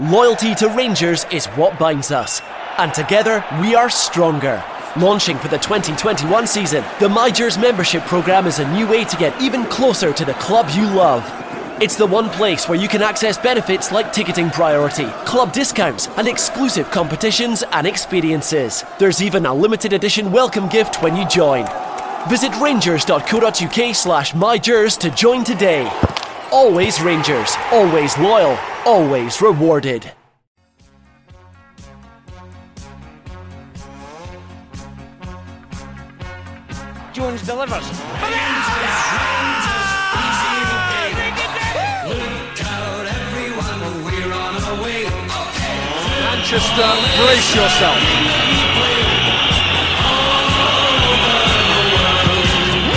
Loyalty to Rangers is what binds us, and together we are stronger. Launching for the 2021 season, the MyGers membership program is a new way to get even closer to the club you love. It's the one place where you can access benefits like ticketing priority, club discounts, and exclusive competitions and experiences. There's even a limited edition welcome gift when you join. Visit rangers.co.uk slash mygers to join today. Always Rangers, always loyal, always rewarded. Jones delivers. Manchester, brace yourself.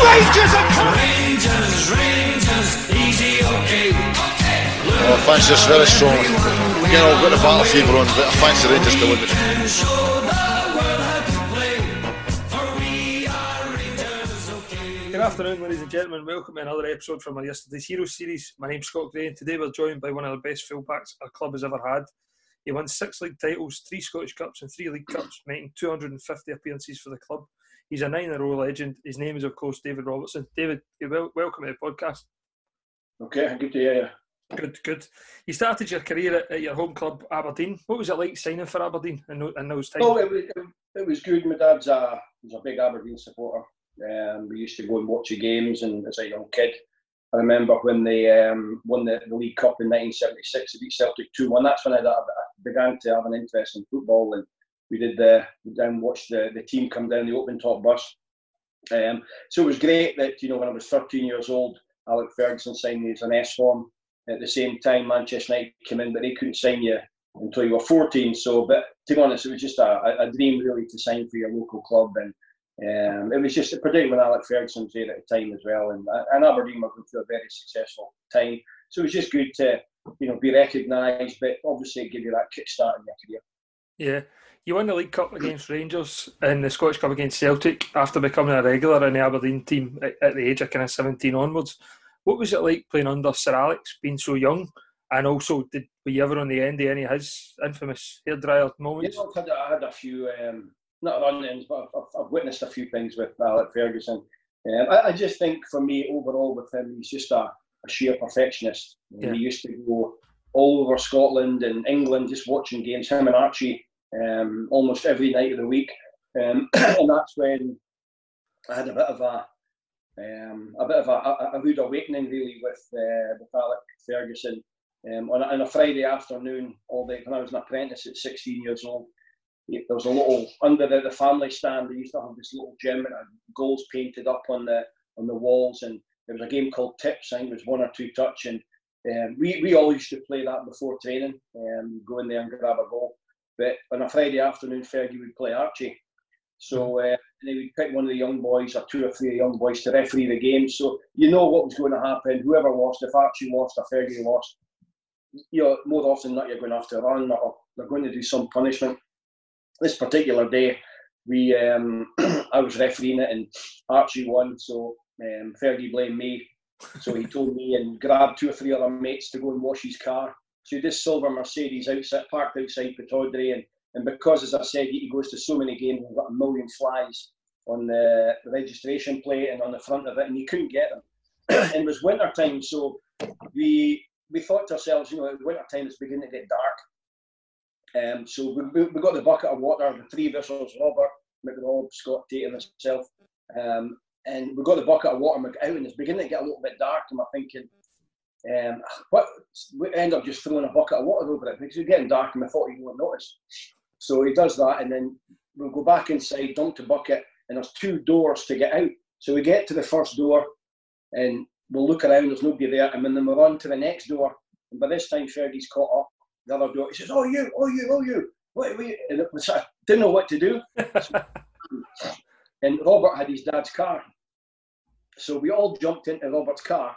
Rangers are coming. I fancy this very strong. Again, I've got the battle fever on, but I fancy Rangers to win it. Good afternoon, ladies and gentlemen. Welcome to another episode from our Yesterday's Heroes series. My name's Scott Gray, and today we're joined by one of the best fullbacks our club has ever had. He won six league titles, three Scottish Cups, and three League Cups, making 250 appearances for the club. He's a nine-in-a-row legend. His name is, of course, David Robertson. David, you're wel- welcome to the podcast. Okay, good to hear you. Good, good. You started your career at, at your home club, Aberdeen. What was it like signing for Aberdeen in, in those times? Oh, it was, it was good. My dad's a, was a big Aberdeen supporter. Um, we used to go and watch the games, and as a young kid, I remember when they um, won the, the League Cup in 1976, they beat Celtic 2 1. That's when I, I began to have an interest in football, and we did the we down watch the, the team come down the open top bus. Um, so it was great that you know when I was 13 years old, Alec Ferguson signed me as an S form. At the same time, Manchester United came in, but they couldn't sign you until you were 14. So, but to be honest, it was just a, a dream really to sign for your local club, and um, it was just particularly when Alec Ferguson was there at the time as well, and, and Aberdeen were going through a very successful time. So it was just good to you know be recognised, but obviously give you that kickstart in your career. Yeah. You won the League Cup against Rangers and the Scottish Cup against Celtic after becoming a regular in the Aberdeen team at, at the age of kind of 17 onwards. What was it like playing under Sir Alex, being so young? And also, did were you ever on the end of any of his infamous hairdryer moments? know, I've had, I had a few, um, not run-ins, but I've, I've- I've witnessed a few things with Alec Ferguson. Um, I, I just think for me, overall, with him, he's just a, a sheer perfectionist. Yeah. He used to go all over Scotland and England just watching games, him and Archie, um, almost every night of the week. Um, and that's when I had a bit of a um, a bit of a, a, rude awakening really with uh, with Alec Ferguson um, on, a, on a Friday afternoon all day when I was an apprentice at 16 years old. There was a little under the, the family stand. They used to have this little gym and goals painted up on the on the walls, and there was a game called Tips. I think it was one or two touch, and um, we we all used to play that before training. Um, go in there and grab a goal. But on a Friday afternoon, Fergie would play Archie. So uh, they would pick one of the young boys or two or three young boys to referee the game. So you know what was going to happen. Whoever lost, if Archie lost or Fergie lost, you know, more often than not you're going to have to run or they're going to do some punishment. This particular day, we um, I was refereeing it and Archie won, so um, Fergie blamed me. So he told me and grabbed two or three other mates to go and wash his car. So this silver Mercedes outside, parked outside Pittodrie, and, and because, as I said, he goes to so many games, we've got a million flies on the, registration plate and on the front of it, and he couldn't get them. and it was winter time, so we we thought to ourselves, you know, winter time it's beginning to get dark. Um, so we, we, got the bucket of water, the three vessels, Robert, McRob, Scott Tate, and myself. Um, and we got the bucket of water out, and it's beginning to get a little bit dark. And we're thinking, um, what? We end up just throwing a bucket of water over it because it's getting dark, and we thought he won't notice. So he does that, and then we'll go back inside, dump the bucket, and there's two doors to get out. So we get to the first door, and we'll look around, there's nobody there, and then we run to the next door. And by this time, Fergie's caught up the other door. He says, "Oh you, oh you, oh you." Wait, wait. And I didn't know what to do. and Robert had his dad's car, so we all jumped into Robert's car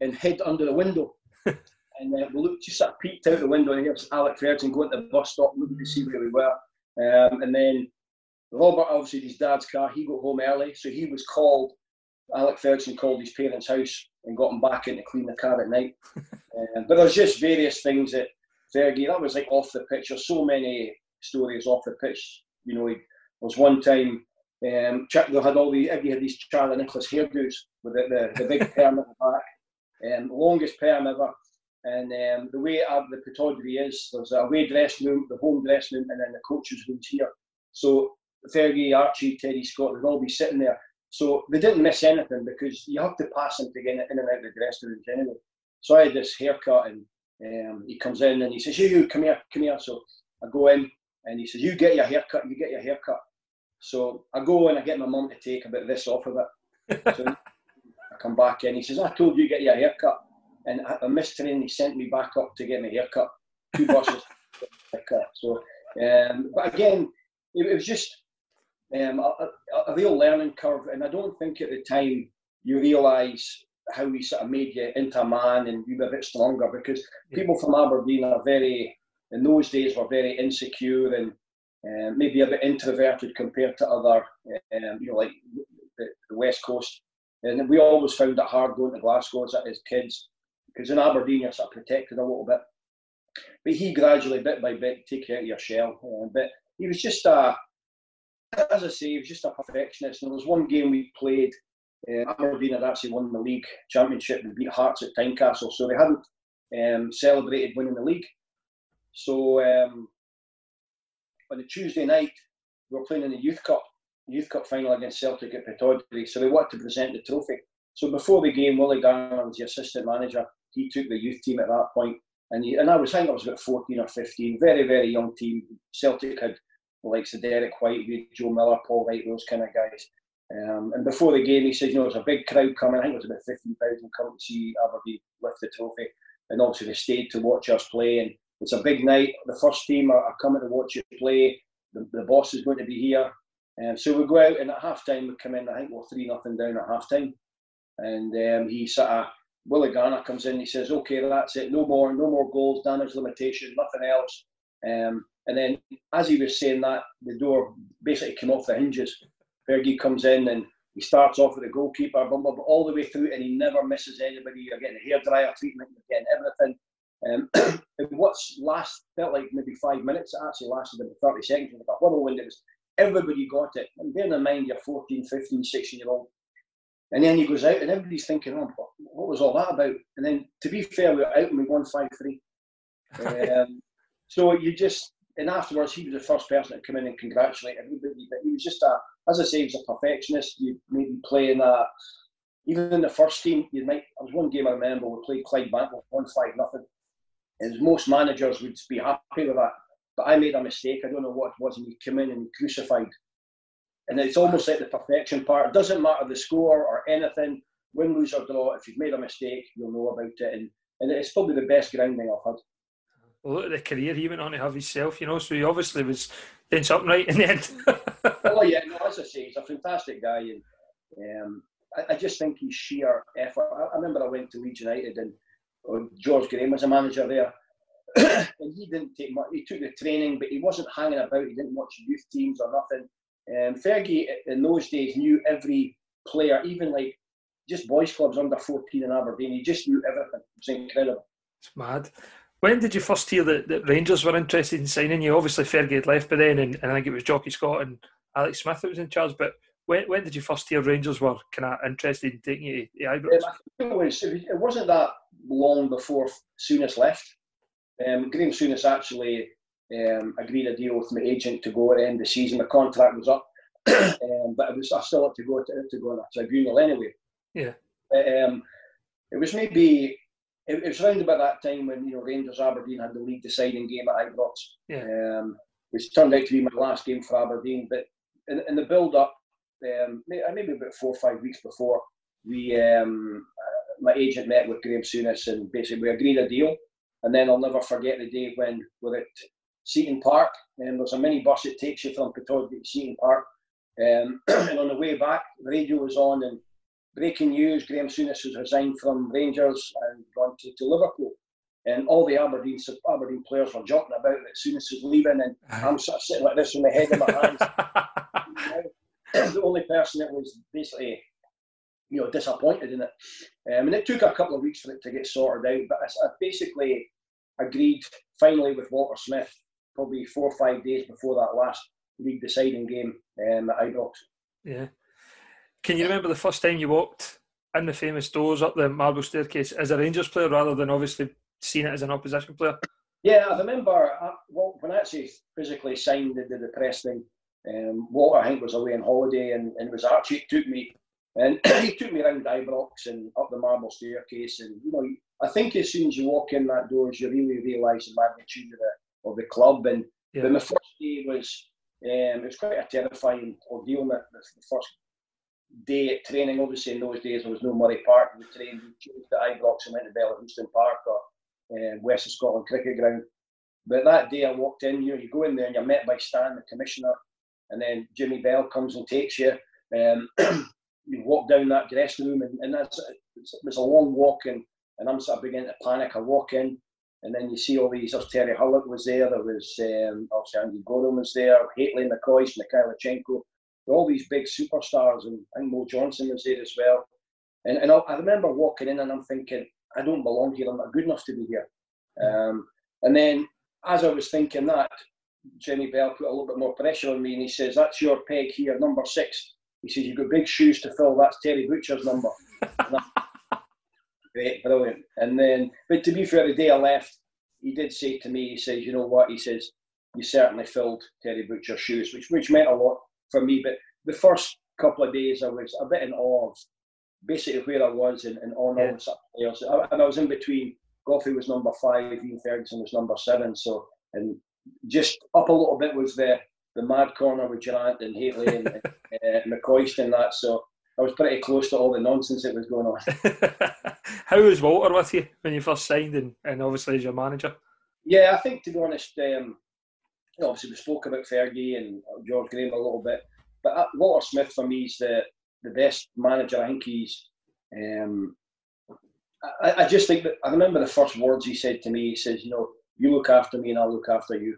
and hid under the window. and uh, we looked, just sort of peeked out the window, and here's Alec Ferguson going to the bus stop, looking to see where we were. Um, and then Robert, obviously his dad's car, he got home early, so he was called. Alec Ferguson called his parents' house and got him back in to clean the car at night. um, but there's just various things that Fergie, that was like off the pitch. There's so many stories off the pitch. You know, there was one time um, they had all the every had these Charlie Nicholas hairdos with the, the, the big perm at the back, um, longest perm ever. And um, the way uh, the Pittodrie is, there's a away dressing room, the home dressing room, and then the coaches' rooms here. So Fergie, Archie, Teddy Scott, they'd all be sitting there. So they didn't miss anything because you have to pass them to get in and out of the dressing rooms anyway. So I had this haircut, and um, he comes in and he says, "You, you, come here, come here." So I go in, and he says, "You get your haircut, you get your haircut." So I go and I get my mum to take a bit of this off of it. So I come back in. He says, "I told you to get your haircut," and I, I missed train. He sent me back up to get my haircut. Two buses. haircut. So, um, but again, it, it was just um, a, a, real learning curve, and I don't think at the time you realise how we sort of made you into a man and you were a bit stronger because people from Aberdeen are very, in those days, were very insecure and um, maybe a bit introverted compared to other, um, you know, like the, the, West Coast. And we always found it hard going to Glasgow as, as kids because in Aberdeen you're sort of protected a little bit. But he gradually, bit by bit, take you out of your shell. But he was just a, as I say, he was just a perfectionist. And there was one game we played. Uh, Aberdeen had actually won the league championship and beat Hearts at Tynecastle, so they hadn't um, celebrated winning the league. So um, on the Tuesday night, we were playing in the Youth Cup, Youth Cup final against Celtic at Pittodrie. So we wanted to present the trophy. So before the game, Willie Garner was the assistant manager. He took the youth team at that point, and he, and I was I think I was about 14 or 15, very very young team. Celtic had the likes of Derek Whyte, Joe Miller, Paul Wright, those kind of guys. Um, and before the game, he said, you know, there's a big crowd coming. I think it was about 15,000 coming to see Aberdeen lift the trophy. And obviously they stayed to watch us play. And it's a big night. The first team are, are coming to watch you play. The, the, boss is going to be here. And um, so we go out and at half time we come in, I think we're 3 nothing down at half time. And um, he sort of, Willie Garner comes in, he says, okay, that's it, no more, no more goals, damage limitation, nothing else. Um, and then as he was saying that, the door basically came off the hinges. Fergie comes in and he starts off with the goalkeeper, blah, blah, blah, all the way through, and he never misses anybody. You're getting a hairdryer treatment, you're getting everything. Um, and what's last felt like maybe five minutes, it actually lasted about 30 seconds, like a whirlwind. It was everybody got it. And bearing in mind, you're 14, 15, 16 year old. And then he goes out, and everybody's thinking, oh, what was all that about? And then, to be fair, we are out and we won 5 3. Um, so you just, and afterwards, he was the first person to come in and congratulate everybody. But he was just a, as I say, he was a perfectionist. You maybe playing a, even in the first team, you might. There was one game I remember we played Clydebank with one five nothing, and most managers would be happy with that. But I made a mistake. I don't know what it was, and he came in and crucified. And it's almost like the perfection part. It doesn't matter the score or anything, win, lose or draw. If you've made a mistake, you'll know about it, and and it's probably the best grounding I've had look at the career he went on to have himself, you know. So he obviously was doing something right in the end. oh yeah, no, as I say, he's a fantastic guy, and um, I, I, just think he's sheer effort. I, I, remember I went to Leeds United, and uh, George Graham was a manager there, and he didn't take much. He took the training, but he wasn't hanging about. He didn't watch youth teams or nothing. Um, Fergie in those days knew every player, even like just boys clubs under 14 in Aberdeen. He just knew everything. It was incredible. It's mad. When did you first hear that, that Rangers were interested in signing you? Obviously, Fergie had left by then, and, and I think it was Jocky Scott and Alex Smith that was in charge. But when, when did you first hear Rangers were kind of interested in taking you to Ibrox? Um, it, was, it wasn't that long before Souness left. Um, Graham Souness actually um, agreed a deal with my agent to go at the end of the season. My contract was up, um, but it was I still had to go to, to go on a tribunal anyway. Yeah. Um, it was maybe it, it was around about that time when you know Rangers Aberdeen had the league deciding game at Ibrox, yeah. um, which turned out to be my last game for Aberdeen. But in, in the build up, um, maybe about four or five weeks before, we um, uh, my agent met with Graham Souness and basically we agreed a deal. And then I'll never forget the day when we're at Seaton Park and there's a mini bus that takes you from Pittodrie to Seaton Park. Um, and on the way back, the radio was on and breaking news, Graham Souness has resigned from Rangers and gone to, to Liverpool. And all the Aberdeen Aberdeen players were jumping about that Souness is leaving, and I'm sort of sitting like this with my head in my hands. the only person that was basically, you know, disappointed in it. Um, and it took a couple of weeks for it to get sorted out. But I, I basically, agreed finally with Walter Smith, probably four or five days before that last league deciding game um, at Ibrox. Yeah. Can you remember the first time you walked in the famous doors up the marble staircase as a Rangers player rather than obviously seeing it as an opposition player? Yeah, I remember uh, well, when I actually physically signed the, the, press thing. Um, Walter, I think, was away on holiday, and, and it was Archie took me, and he took me around Ibrox and up the marble staircase, and you know, I think as soon as you walk in that doors, you really realise the magnitude of the of the club. And yeah. then the first day was um, it was quite a terrifying ordeal. The, the first day at training, obviously in those days there was no Murray Park. We trained, we chose the Ibrox and went to Bellahouston Park or uh, West of Scotland Cricket Ground. But that day I walked in, you know, you go in there and you're met by Stan, the commissioner, and then Jimmy Bell comes and takes you. Um, you walk down that dressing room, and, and that's it was a long walk, and, and I'm sort of beginning to panic. I walk in, and then you see all these. There's Terry Hurlock was there. There was um, obviously Andy Goram was there. Hateley McCoist, Mikhailichenko, all these big superstars, and think Mo Johnston was there as well. And, and I, I remember walking in, and I'm thinking, I don't belong here. I'm not good enough to be here. Um, and then as I was thinking that, Jimmy Bell put a little bit more pressure on me, and he says, "That's your peg here, number six. He says, "You've got big shoes to fill. That's Terry Butcher's number." Great, brilliant. And then, but to be fair, the day I left, he did say to me, he says, "You know what?" He says, "You certainly filled Terry Butcher's shoes," which which meant a lot for me. But the first couple of days, I was a bit in awe of basically where I was and, and on all the players. And I was in between. Goughie was number five, Ian Ferguson was number seven. So and just up a little bit was the the mad corner with Durrant and Hateley and uh, McCoist and that. So I was pretty close to all the nonsense that was going on. How was Walter with you when you first signed and, and obviously as your manager? Yeah, I think to be honest, um, obviously we spoke about Fergie and George Graham a little bit, but uh, Walter Smith for me is the the best manager. I think he's. Um, I, I just think that I remember the first words he said to me. He says, "You know, you look after me, and I'll look after you."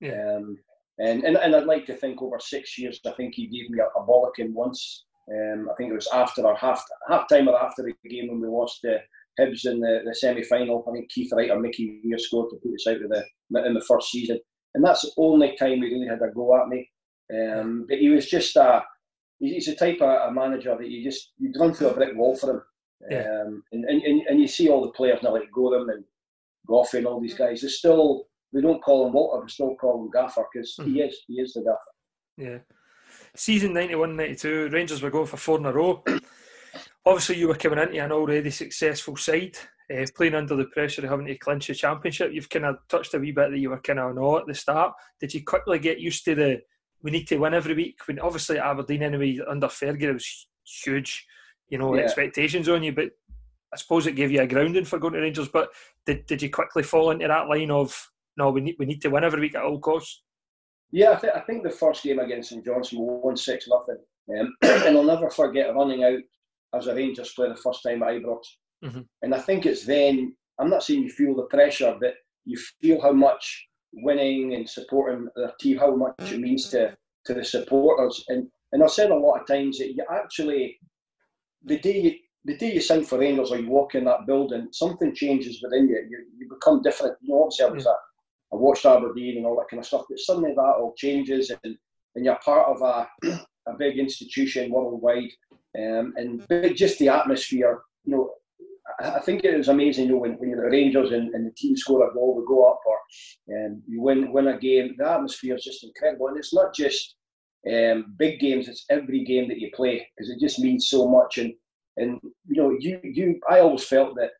Yeah. Um, and, and and I'd like to think over six years, I think he gave me a, a bollocking once. Um, I think it was after our half half time or after the game when we lost the Hibs in the, the semi final. I think Keith Wright or Mickey Weir scored to put us out of the in the first season, and that's the only time he really had a go at me. Um, but he was just a he's the type of a manager that you just you run through a brick wall for him. Yeah. Um, and, and, and you see all the players now like Goram and Goughie and all these guys. They still they don't call him Walter, they still call him Gaffer because mm-hmm. he is he is the Gaffer. Yeah. Season 91-92, Rangers were going for four in a row. Obviously, you were coming into an already successful side, uh, playing under the pressure of having to clinch the championship. You've kind of touched a wee bit that you were kind of on at the start. Did you quickly get used to the we need to win every week. When obviously Aberdeen anyway under Fergie it was huge, you know, yeah. expectations on you. But I suppose it gave you a grounding for going to Rangers. But did, did you quickly fall into that line of no, we need we need to win every week at all costs? Yeah, I, th- I think the first game against St Johnstone we won six nothing, um, and I'll never forget running out as a Rangers player the first time at Ibrox. Mm-hmm. And I think it's then I'm not saying you feel the pressure, but you feel how much winning and supporting their team, how much it means to, to the supporters. And and I've said a lot of times that you actually the day you the day you sign for Rangers or you walk in that building, something changes within you. You, you become different. You know, obviously I was a, I watched Aberdeen and all that kind of stuff, but suddenly that all changes and, and you're part of a, a big institution worldwide. Um, and just the atmosphere, you know, I think it was amazing, you know, when, when you're the Rangers and, and the team score a goal, we go up or um, you win win a game. The atmosphere is just incredible, and it's not just um, big games; it's every game that you play because it just means so much. And and you know, you you, I always felt that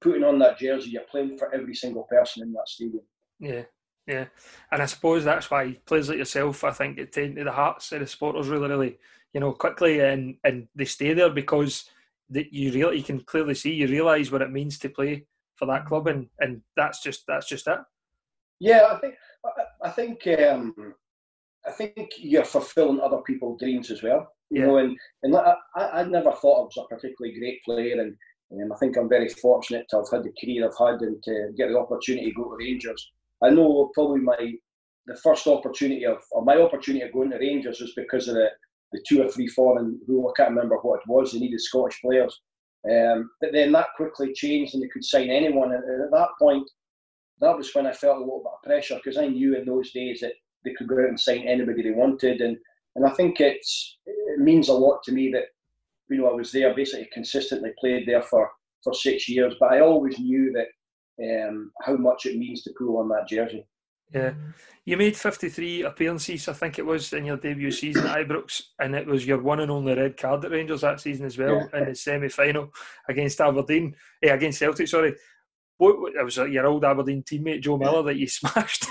putting on that jersey, you're playing for every single person in that stadium. Yeah, yeah, and I suppose that's why players like yourself, I think, get to the hearts of the supporters really, really, you know, quickly, and and they stay there because that you really you can clearly see you realise what it means to play for that club, and and that's just that's just it. Yeah, I think I think um, I think you're fulfilling other people's dreams as well. You yeah. know, and and I, I never thought I was a particularly great player, and um, I think I'm very fortunate to have had the career I've had and to get the opportunity to go to Rangers. I know probably my the first opportunity of or my opportunity of going to Rangers was because of the the two or three foreign who I can't remember what it was. They needed Scottish players, um, but then that quickly changed and they could sign anyone. And, at that point, that was when I felt a little bit of pressure because I knew in those days that they could go out and sign anybody they wanted, and and I think it's it means a lot to me that you know I was there basically consistently played there for for six years, but I always knew that um, how much it means to pull on that jersey. Yeah, you made 53 appearances, I think it was, in your debut season at Ibrox, and it was your one and only red card at Rangers that season as well yeah. in the semi final against Aberdeen, eh, against Celtic, sorry. What, it was your old Aberdeen teammate Joe Miller that you smashed.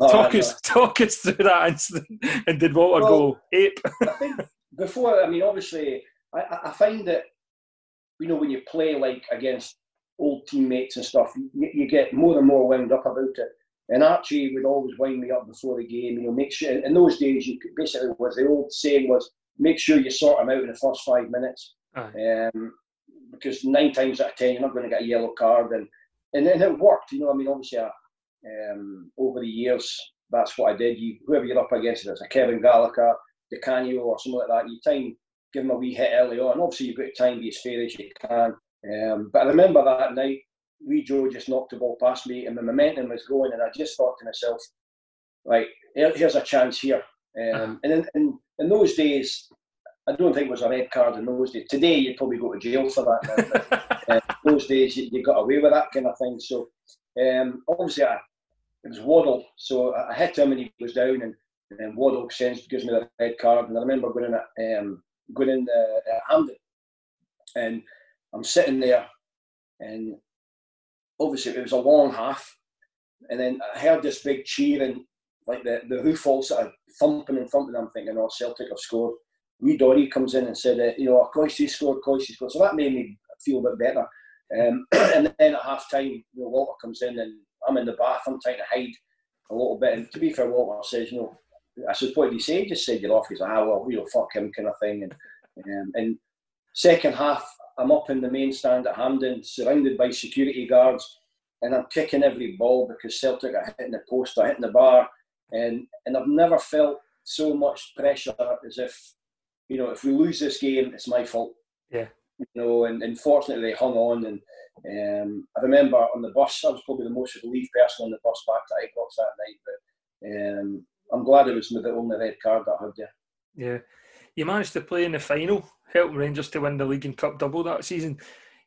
Oh, talk us, talk us through that incident, and did Walter well, go ape? I think before, I mean, obviously, I, I find that you know when you play like against old teammates and stuff, you, you get more and more wound up about it. And Archie would always wind me up before the game. You know, make sure. In those days, you could, basically was the old saying was make sure you sort them out in the first five minutes, um, because nine times out of ten you're not going to get a yellow card, and and then it worked. You know, I mean, obviously, uh, um, over the years, that's what I did. You whoever you're up against, it's a Kevin Gallacher, Di Canio, or something like that, you time give them a wee hit early on. Obviously, you've got time to time be as fair as you can. Um, but I remember that night we Joe just knocked the ball past me and the momentum was going, and I just thought to myself, like, here's a chance here. Um, and in, in, in, those days, I don't think it was a red card in those days. Today, you'd probably go to jail for that. but, uh, those days, you, you, got away with that kind of thing. So, um, obviously, I, it was Waddell. So I hit him and he was down, and, and Waddell sends gives me the red card. And I remember going in at, um, going in uh, at Hampden, and I'm sitting there, and obviously it was a long half, and then I heard this big cheering, like the the roof all sort of thumping and thumping. I'm thinking, oh, Celtic have scored. Wee Dory comes in and said, uh, you know, Coisty scored, Coisty scored. So that made me feel a bit better. Um, and then at half time, you know, Walter comes in and I'm in the bath. I'm trying to hide a little bit. And to be fair, Walter says, you know, I said, what did he say? He just said you're off. He's like, ah, well, you know, fuck him kind of thing. And, um, and second half, I'm up in the main stand at Hampden, surrounded by security guards, and I'm kicking every ball because Celtic are hitting the post, are hitting the bar, and and I've never felt so much pressure as if, you know, if we lose this game, it's my fault. Yeah. You know, and, and fortunately they hung on, and um, I remember on the bus, I was probably the most relieved person on the bus back to Ibrox that night, but um, I'm glad it was the only red card that I had there. Yeah. You managed to play in the final helped Rangers to win the league and cup double that season.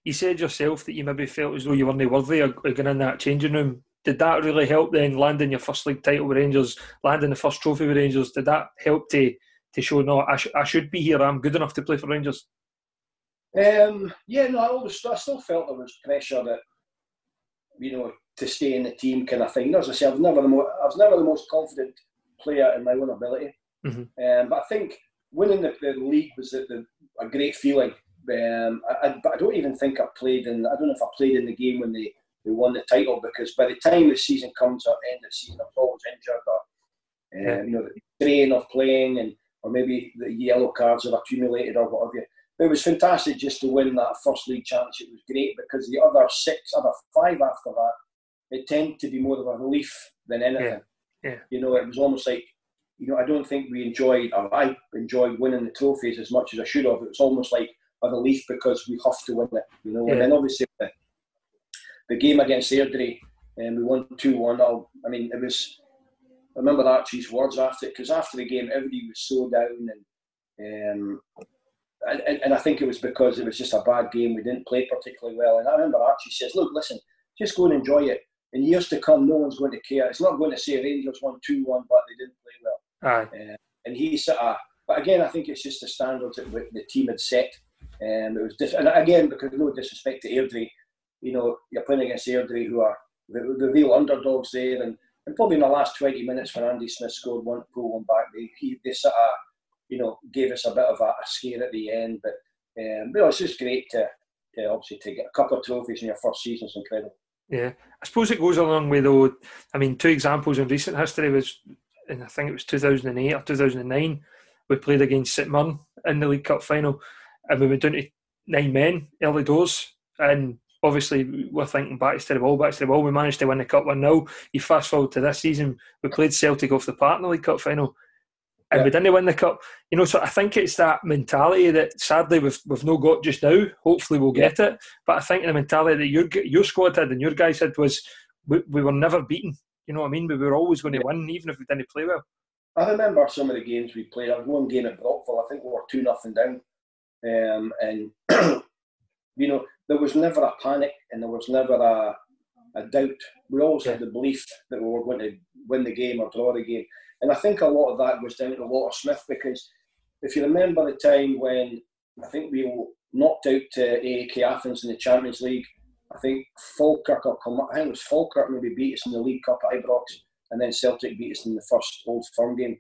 You said yourself that you maybe felt as though you weren't worthy of going in that changing room. Did that really help then landing your first league title with Rangers, landing the first trophy with Rangers? Did that help to to show no, I, sh- I should be here. I'm good enough to play for Rangers. Um, yeah, no, I always I still felt there was pressure that you know to stay in the team kind of thing. As I said, I was never the most I was never the most confident player in my own ability. Mm-hmm. Um, but I think winning the, the league was the, the, a great feeling. Um, I, I, but I don't even think I played in. I don't know if I played in the game when they, they won the title because by the time the season comes up, end of the season, I'm always injured or um, you know the strain of playing and or maybe the yellow cards have accumulated or whatever. But it was fantastic just to win that first league championship. It was great because the other six, other five after that, it tended to be more of a relief than anything. Yeah. yeah. You know, it was almost like you know, I don't think we enjoyed, or I enjoyed winning the trophies as much as I should have. It was almost like a relief because we have to win it, you know. Yeah. And then obviously the, the game against Airdrie, and um, we won 2 1. I mean, it was, I remember Archie's words after it, because after the game, everybody was so down. And, um, and, and I think it was because it was just a bad game. We didn't play particularly well. And I remember Archie says, Look, listen, just go and enjoy it. In years to come, no one's going to care. It's not going to say Rangers won 2 1, but they didn't play well. Aye. Uh, and he sort of, but again, I think it's just the standards that the team had set. And it was diff- and again, because no disrespect to Airdrie, you know, you're playing against Airdrie who are the, the real underdogs there. And, and probably in the last 20 minutes when Andy Smith scored one, pull one back, they, he, they sort of, you know, gave us a bit of a, a scare at the end. But, um, but it's just great to, to obviously to get a couple of trophies in your first season is incredible. Yeah, I suppose it goes a long way though. I mean, two examples in recent history was and I think it was 2008 or 2009, we played against St Mirren in the League Cup final, and we went down to nine men early doors. And obviously, we're thinking back to the ball, back to the ball. We managed to win the cup 1 0. You fast forward to this season, we played Celtic off the park in the League Cup final. And yeah. we didn't win the cup, you know. So I think it's that mentality that sadly we've we've no got just now. Hopefully we'll get yeah. it. But I think the mentality that your your squad had and your guys had was we, we were never beaten. You know what I mean? We were always going to win, even if we didn't play well. I remember some of the games we played. I was one game at Brockville. I think we were two nothing down, um, and you know there was never a panic and there was never a, a doubt. We always had the belief that we were going to win the game or draw the game, and I think a lot of that was down to Walter Smith because if you remember the time when I think we knocked out to AEK Athens in the Champions League. I think Falkirk or I think it was Falkirk maybe beat us in the League Cup at Ibrox, and then Celtic beat us in the first Old Firm game.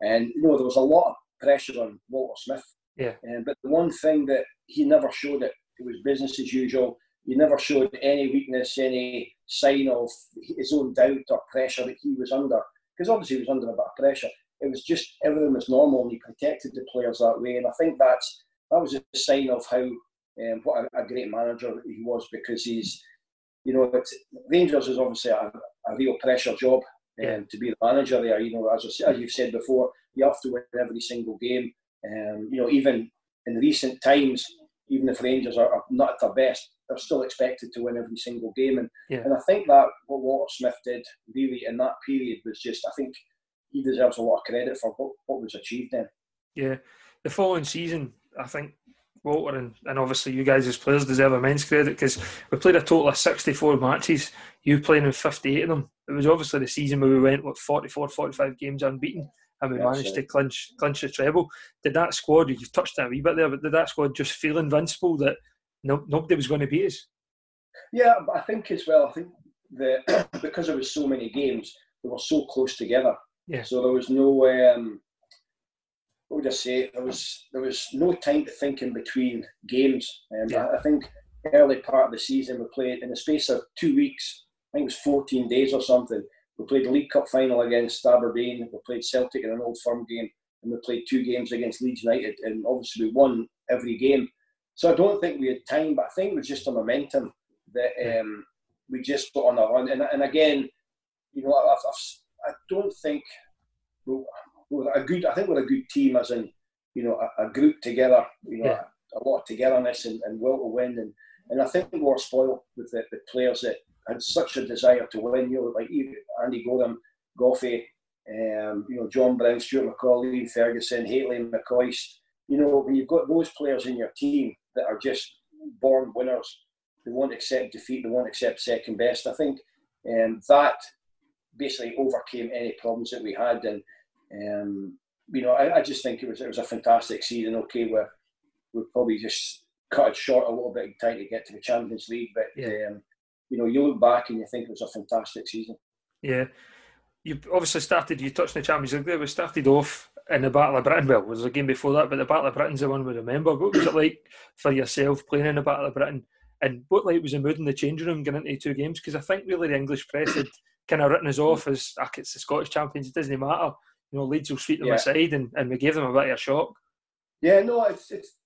And you know there was a lot of pressure on Walter Smith. Yeah. Um, but the one thing that he never showed it, it was business as usual. He never showed any weakness, any sign of his own doubt or pressure that he was under. Because obviously he was under a bit of pressure. It was just everything was normal, and he protected the players that way. And I think that's that was a sign of how um, what a, a, great manager he was because he's, you know, Rangers is obviously a, a real pressure job um, to be the manager there. You know, as, as you've said before, you have to win every single game. Um, you know, even in recent times, even if Rangers are, are, not at their best, they're still expected to win every single game. And yeah. and I think that what Walter Smith did really in that period was just, I think he deserves a lot of credit for what, what was achieved then. Yeah, the following season, I think Walter and, and obviously you guys as players deserve immense credit because we played a total of 64 matches, you playing in 58 of them. It was obviously the season where we went, what, 44, 45 games unbeaten and we That's managed it. to clinch clinch the treble. Did that squad, you've touched that a wee bit there, but did that squad just feel invincible that no, nobody was going to beat us? Yeah, I think as well, I think that because there was so many games, they were so close together. Yeah. So there was no um, what would I say? There was there was no time to think in between games. Um, yeah. I, I, think early part of the season we played in the space of two weeks. I think it was 14 days or something. We played the League Cup final against Aberdeen. We played Celtic in an Old Firm game, and we played two games against Leeds United. And obviously we won every game. So I don't think we had time, but I think it was just a momentum that um, we just put on our own. And, and again, you know, I, I, I don't think we're a good. I think we're a good team, as in you know a, a group together. You know, yeah. a, a, lot of togetherness and, and will to win. And and I think we were spoiled with the, the players that had such a desire to win. You know, like Andy Goram, Goughie, um, you know, John Brown, Stuart McCall, Ian Ferguson, Hateley, McCoist. You know, when you've got those players in your team that are just born winners, they won't accept defeat, they won't accept second best. I think um, that basically overcame any problems that we had. And um, you know, I, I, just think it was it was a fantastic season. Okay, we we probably just cut it short a little bit in time to get to the Champions League, but yeah. um, you know, you look back and you think it was a fantastic season. Yeah, you obviously started. You touched on the Champions League there. We started off in the Battle of Britain. Well, was a game before that, but the Battle of Britain's the one we remember. What was it like for yourself playing in the Battle of Britain? And what like was the mood in the changing room getting into two games? Because I think really the English press had kind of written us off as, ah, it's the Scottish champions. It doesn't matter you know, Leeds will sweep them yeah. aside, and, and we gave them a bit of a shock. Yeah, no, it's it's.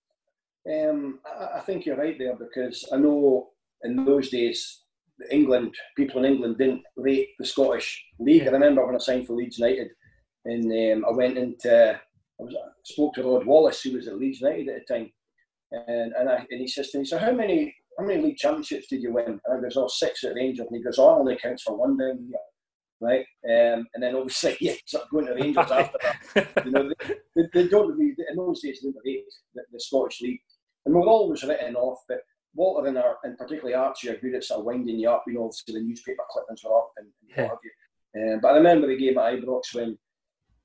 Um, I, I think you're right there because I know in those days England people in England didn't rate the Scottish league. I remember when I signed for Leeds United, and um, I went into I was I spoke to Rod Wallace, who was at Leeds United at the time, and and, I, and he says to me, "So how many how many league championships did you win?" And I goes, "Oh, six at Rangers." And he goes, "Oh, only counts for one down here." Right? Um, and then obviously, yeah, sort of going to Rangers after that. You know, they, they, they don't really, in those days, they didn't rate the, the, Scottish League. And we are always written off, but Walter and, our, and particularly Archie are good at sort of winding you up. You know, obviously the newspaper clippings were up and, and yeah. what have you. Um, but I remember the game at Ibrox when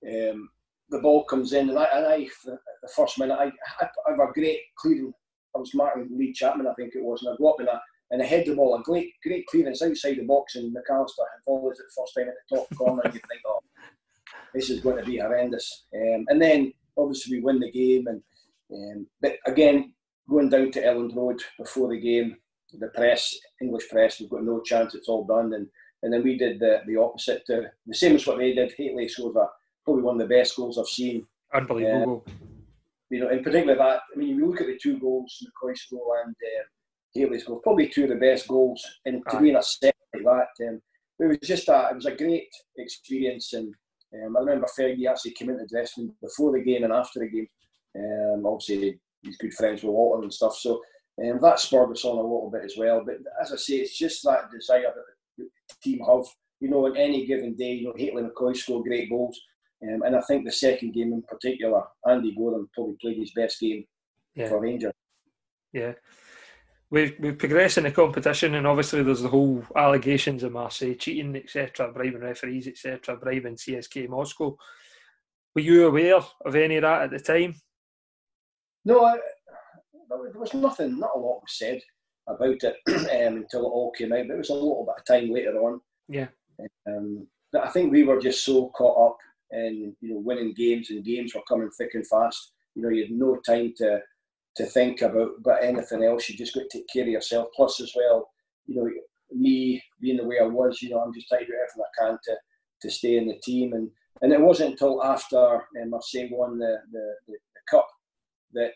um, the ball comes in, and I, and I the, the first minute, I, I, I have a great clearing. I was marking Lee Chapman, I think it was, and I go up in a and I head the ball, a great, great clearance outside the box, and McAllister follows it first time at the top corner, and you think, oh, this is going to be horrendous. Um, and then obviously we win the game, and um, but again, going down to Elland Road before the game, the press, English press, we've got no chance, it's all done, and and then we did the, the opposite, to, the same as what they did. Hateley scored a, probably one of the best goals I've seen. Unbelievable. Um, you know, in particular that, I mean, you look at the two goals, McCoist's goal and uh, Hateley's goals, probably two of the best goals, and to be in a set like that, um, it was just a, it was a great experience. And um, I remember Fergie actually came into the dressing room before the game and after the game. Um, obviously, he's good friends with Walter and stuff, so um, that spurred us on a little bit as well. But as I say, it's just that desire that the team have. You know, on any given day, you know, Hateley McCoy scored great goals. Um, and I think the second game in particular, Andy Goram probably played his best game yeah. for Rangers. Yeah. We've, we've progressed in the competition, and obviously there's the whole allegations of Marseille cheating, etc., bribing referees, etc., bribing CSK Moscow. Were you aware of any of that at the time? No, I, there was nothing, not a lot was said about it um, until it all came out. But it was a little bit of time later on. Yeah. Um, but I think we were just so caught up in you know winning games, and games were coming thick and fast. You know, you had no time to to think about But anything else. You just got to take care of yourself. Plus, as well, you know, me being the way I was, you know, I'm just trying to do everything I can to to stay in the team. And and it wasn't until after um, Marseille won the, the, the, the cup that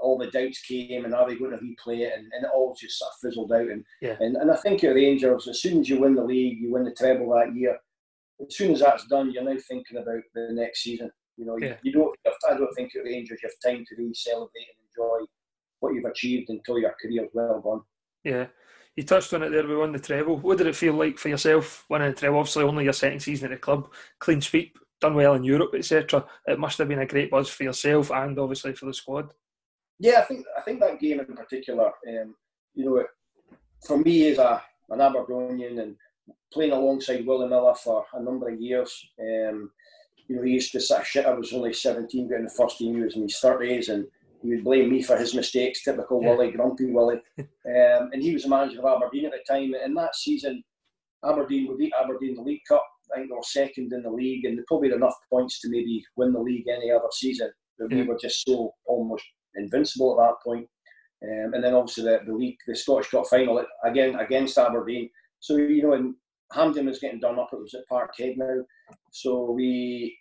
all the doubts came and are they going to replay it and, and it all just sort of fizzled out and, yeah. and and I think at Rangers as soon as you win the league you win the treble that year as soon as that's done you're now thinking about the next season you know yeah. you, you, don't I don't think at Rangers you have time to really celebrate and enjoy what you've achieved until your career's well gone. yeah you touched on it there we won the treble what did it feel like for yourself winning the treble obviously only your second season at the club clean sweep done well in Europe etc it must have been a great buzz for yourself and obviously for the squad yeah, I think I think that game in particular, um, you know, for me as a an Aberdonian and playing alongside Willie Miller for a number of years, um, you know, he used to of shit. I was only 17, getting the first team. He was in his 30s, and he would blame me for his mistakes. Typical yeah. Willie, grumpy Willie. Um, and he was the manager of Aberdeen at the time. And that season, Aberdeen would beat Aberdeen in the League Cup. I think they were second in the league, and they probably had enough points to maybe win the league any other season. But yeah. we were just so almost invincible at that point. Um, and then obviously the, the league, the Scottish Cup final again against Aberdeen. So you know, and Hampden was getting done up. It was at Parkhead now. So we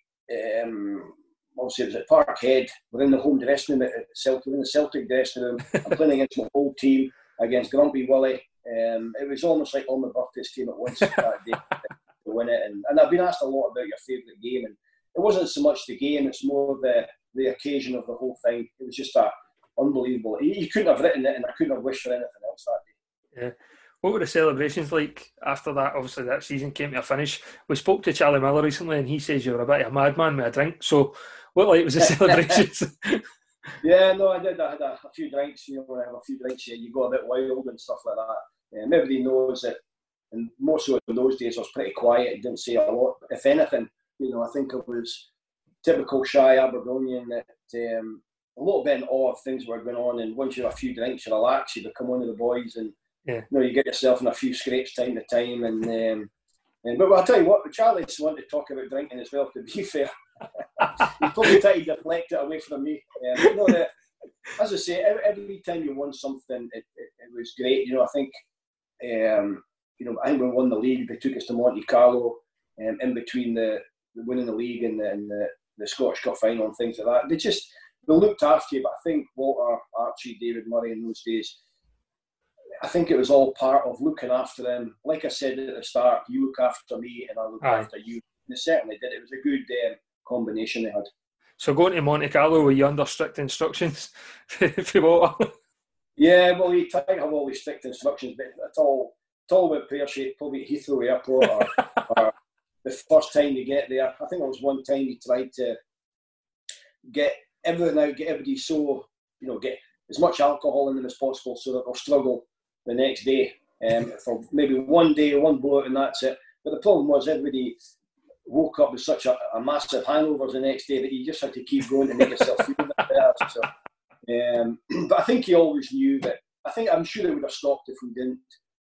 um, obviously it was at Parkhead. We're in the home dressing room at Celtic. in the Celtic dressing room. I'm playing against my old team against Grumpy Willie. Um, it was almost like all my birthdays came at once that day to win it. And, and I've been asked a lot about your favourite game, and it wasn't so much the game; it's more the the occasion of the whole thing. It was just a unbelievable. You couldn't have written it, and I couldn't have wished for anything else that day. Yeah. What were the celebrations like after that? Obviously, that season came to a finish. We spoke to Charlie Miller recently, and he says you were a bit of a madman with a drink. So, what like was the celebrations? yeah, no, I did. I had a, a, few drinks. You know, when I have a few drinks, yeah, you go a bit wild and stuff like that. Um, everybody knows that, and more so in those days, I was pretty quiet. Didn't say a lot. If anything, you know, I think I was typical shy Aberdonian that um, a little bit in awe of things were going on. And once you have a few drinks, you relax, you become one of the boys, and yeah. you know you get yourself in a few scrapes time to time. And, um, and but I'll tell you what, Charlie's wanted to talk about drinking as well. To be fair, he probably tried to deflect it away from me. Um, you know, the, as I say, every, every, time you won something, it, it, it, was great. You know, I think. Um, you know, I think we won the league. They took us to Monte Carlo, um, in between the, the winning the league and the, and the the Scottish Cup final and things like that. They just they looked after you, but I think Walter, Archie, David Murray in those days, I think it was all part of looking after them. Like I said at the start, you look after me and I look Aye. after you. And They certainly did. It was a good um, combination they had. So going to Monte Carlo, were you under strict instructions for Walter? Yeah, well, he tried to have all these strict instructions, but it's all, it's all about pear shape, probably at Heathrow Airport or, or the first time you get there. I think it was one time he tried to get everything out, get everybody so, you know, get as much alcohol in them as possible so that they'll struggle the next day um, for maybe one day one blowout and that's it. But the problem was everybody woke up with such a, a massive hangover the next day that you just had to keep going to make yourself feel better. So, um, but I think he always knew that. I think I'm sure it would have stopped if we didn't,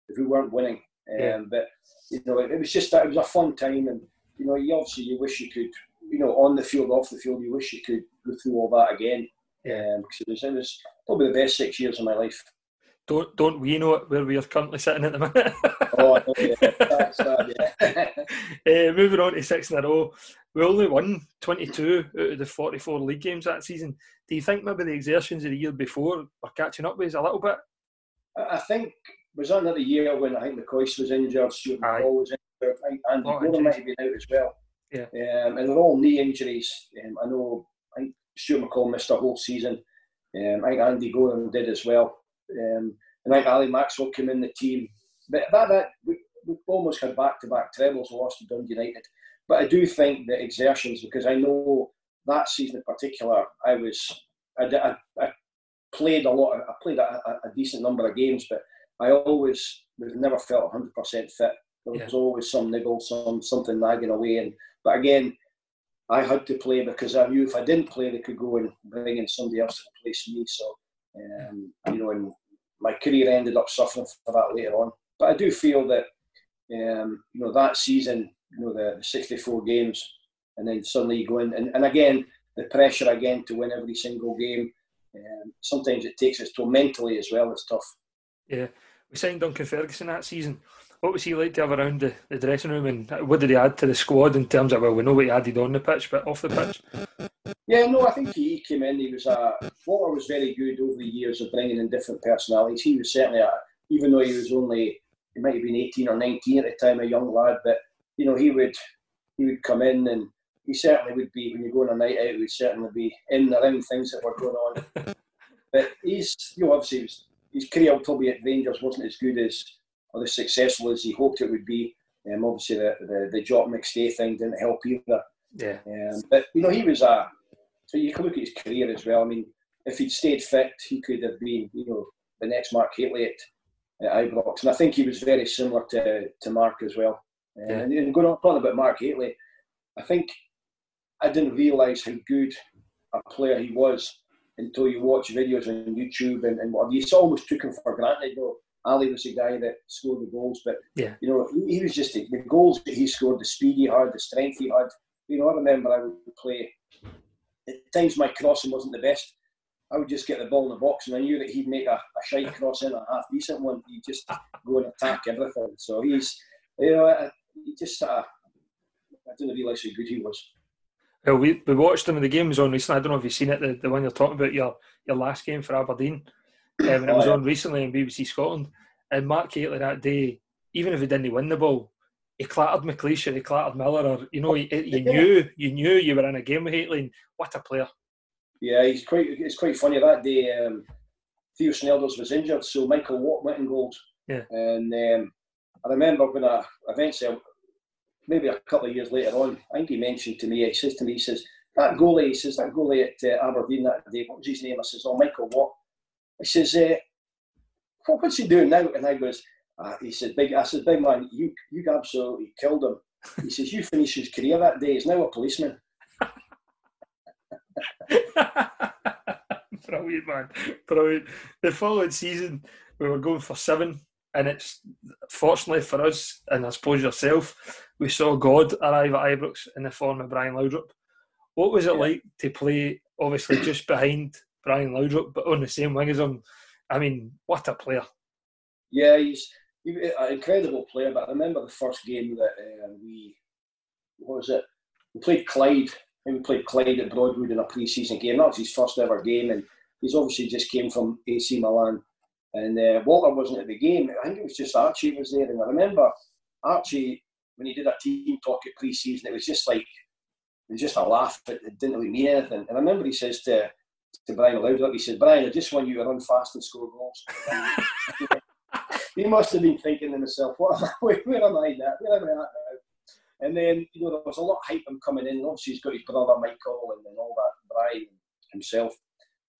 if we weren't winning. Um, yeah. But you know, it, it was just that it was a fun time, and you know, you obviously you wish you could, you know, on the field, off the field, you wish you could go through all that again. Yeah. Um, because it was, it was probably the best six years of my life. Don't don't we know it where we are currently sitting at the minute? oh, know, yeah. That's that, yeah. uh, moving on to six in a row, we only won 22 out of the 44 league games that season. Do you think maybe the exertions of the year before are catching up with us a little bit? I think was that another year when I think McCoist was injured, Stuart McCall was injured, I think Andy oh, Goram might have been out as well. Yeah. Um, and they're all knee injuries. Um, I know I think Stuart McCall missed a whole season. Um, I think Andy Goram did as well. Um, and I think Ali Maxwell came in the team. But that, that we've almost had back-to-back trebles, lost to Dundee United. But I do think that exertions, because I know that season in particular, I was I, I, I played a lot. I played a, a, decent number of games, but I always never felt 100% fit. There was yeah. always some niggle, some something nagging away. And but again, I had to play because I knew if I didn't play, they could go and bring in somebody else to replace me. So, um, you know, and my career ended up suffering for that later on. But I do feel that, um, you know, that season, you know, the, the 64 games, and then suddenly you go in, and, and again, the pressure again to win every single game. Um, sometimes it takes us to mentally as well. It's tough. Yeah, we signed Duncan Ferguson that season. What was he like to have around the, the dressing room, and what did he add to the squad in terms of well, we know what he added on the pitch, but off the pitch? Yeah, no, I think he came in. He was a Walter was very good over the years of bringing in different personalities. He was certainly a, even though he was only he might have been eighteen or nineteen at the time, a young lad, but you know he would he would come in and he certainly would be when you go on a night out. He would certainly be in the around things that were going on. but he's you know obviously his, his career probably at Rangers wasn't as good as or as successful as he hoped it would be. Um, obviously the the, the Jock McStay thing didn't help either. Yeah. Um, but you know he was a so you can look at his career as well. I mean, if he'd stayed fit, he could have been you know the next Mark Hateley at, at Ibrox, and I think he was very similar to to Mark as well. Um, yeah. And, and going on talking about Mark Hateley, I think I didn't realise how good a player he was until you watch videos on YouTube and, and what You almost took him for granted. You know, Ali was the guy that scored the goals, but yeah. you know, he, he was just the, the, goals that he scored, the speed he had, the strength he had. You know, I remember I would play. Times, my crossing wasn't the best. I would just get the ball in the box, and I knew that he'd make a, a shite cross in, a half decent one. He'd just go and attack everything. So he's, you know, he just uh, I didn't realise how good he was. Well, we, we watched him in the game was on recently. I don't know if you've seen it, the, the one you're talking about, your your last game for Aberdeen. Um, and it was oh, on recently on BBC Scotland. And Mark Hateley that day, even if he didn't win the ball, he clattered McLeish or he clattered Miller, or you know, you, you knew you knew you were in a game with Hateley. what a player! Yeah, he's quite. It's quite funny that day. Um, Theo Snelders was injured, so Michael Watt went in goals. Yeah, and um, I remember when I eventually maybe a couple of years later on, I think he mentioned to me, he says to me, he says, that goalie, he says, that goalie at uh, Aberdeen that day, what was his name? I says, oh, Michael Watt. He says, uh, what, what's he doing now? And I goes, uh, he said, big, I said, big man, you, you absolutely killed him. He says, you finished his career that day. He's now a policeman. Brilliant, man. Brilliant. The following season, we were going for seven and it's fortunately for us, and I suppose yourself, we saw God arrive at Ibrox in the form of Brian Laudrup. What was it yeah. like to play, obviously, just behind Brian Laudrup, but on the same wing as him? I mean, what a player! Yeah, he's an incredible player. But I remember the first game that uh, we, what was it? We played Clyde. we played Clyde at Broadwood in a pre-season game. That was his first ever game, and he's obviously just came from AC Milan and uh, Walter wasn't at the game. I think it was just Archie was there. And I remember Archie, when he did a team talk at pre season, it was just like, it was just a laugh. It, it didn't really mean anything. And I remember he says to, to Brian Laudrup, he said, Brian, I just want you to run fast and score goals. he must have been thinking to himself, what where, am I now? Where am I at now? And then, you know, there was a lot of hype him coming in. Obviously, he's got his brother Michael and, all that, Brian himself.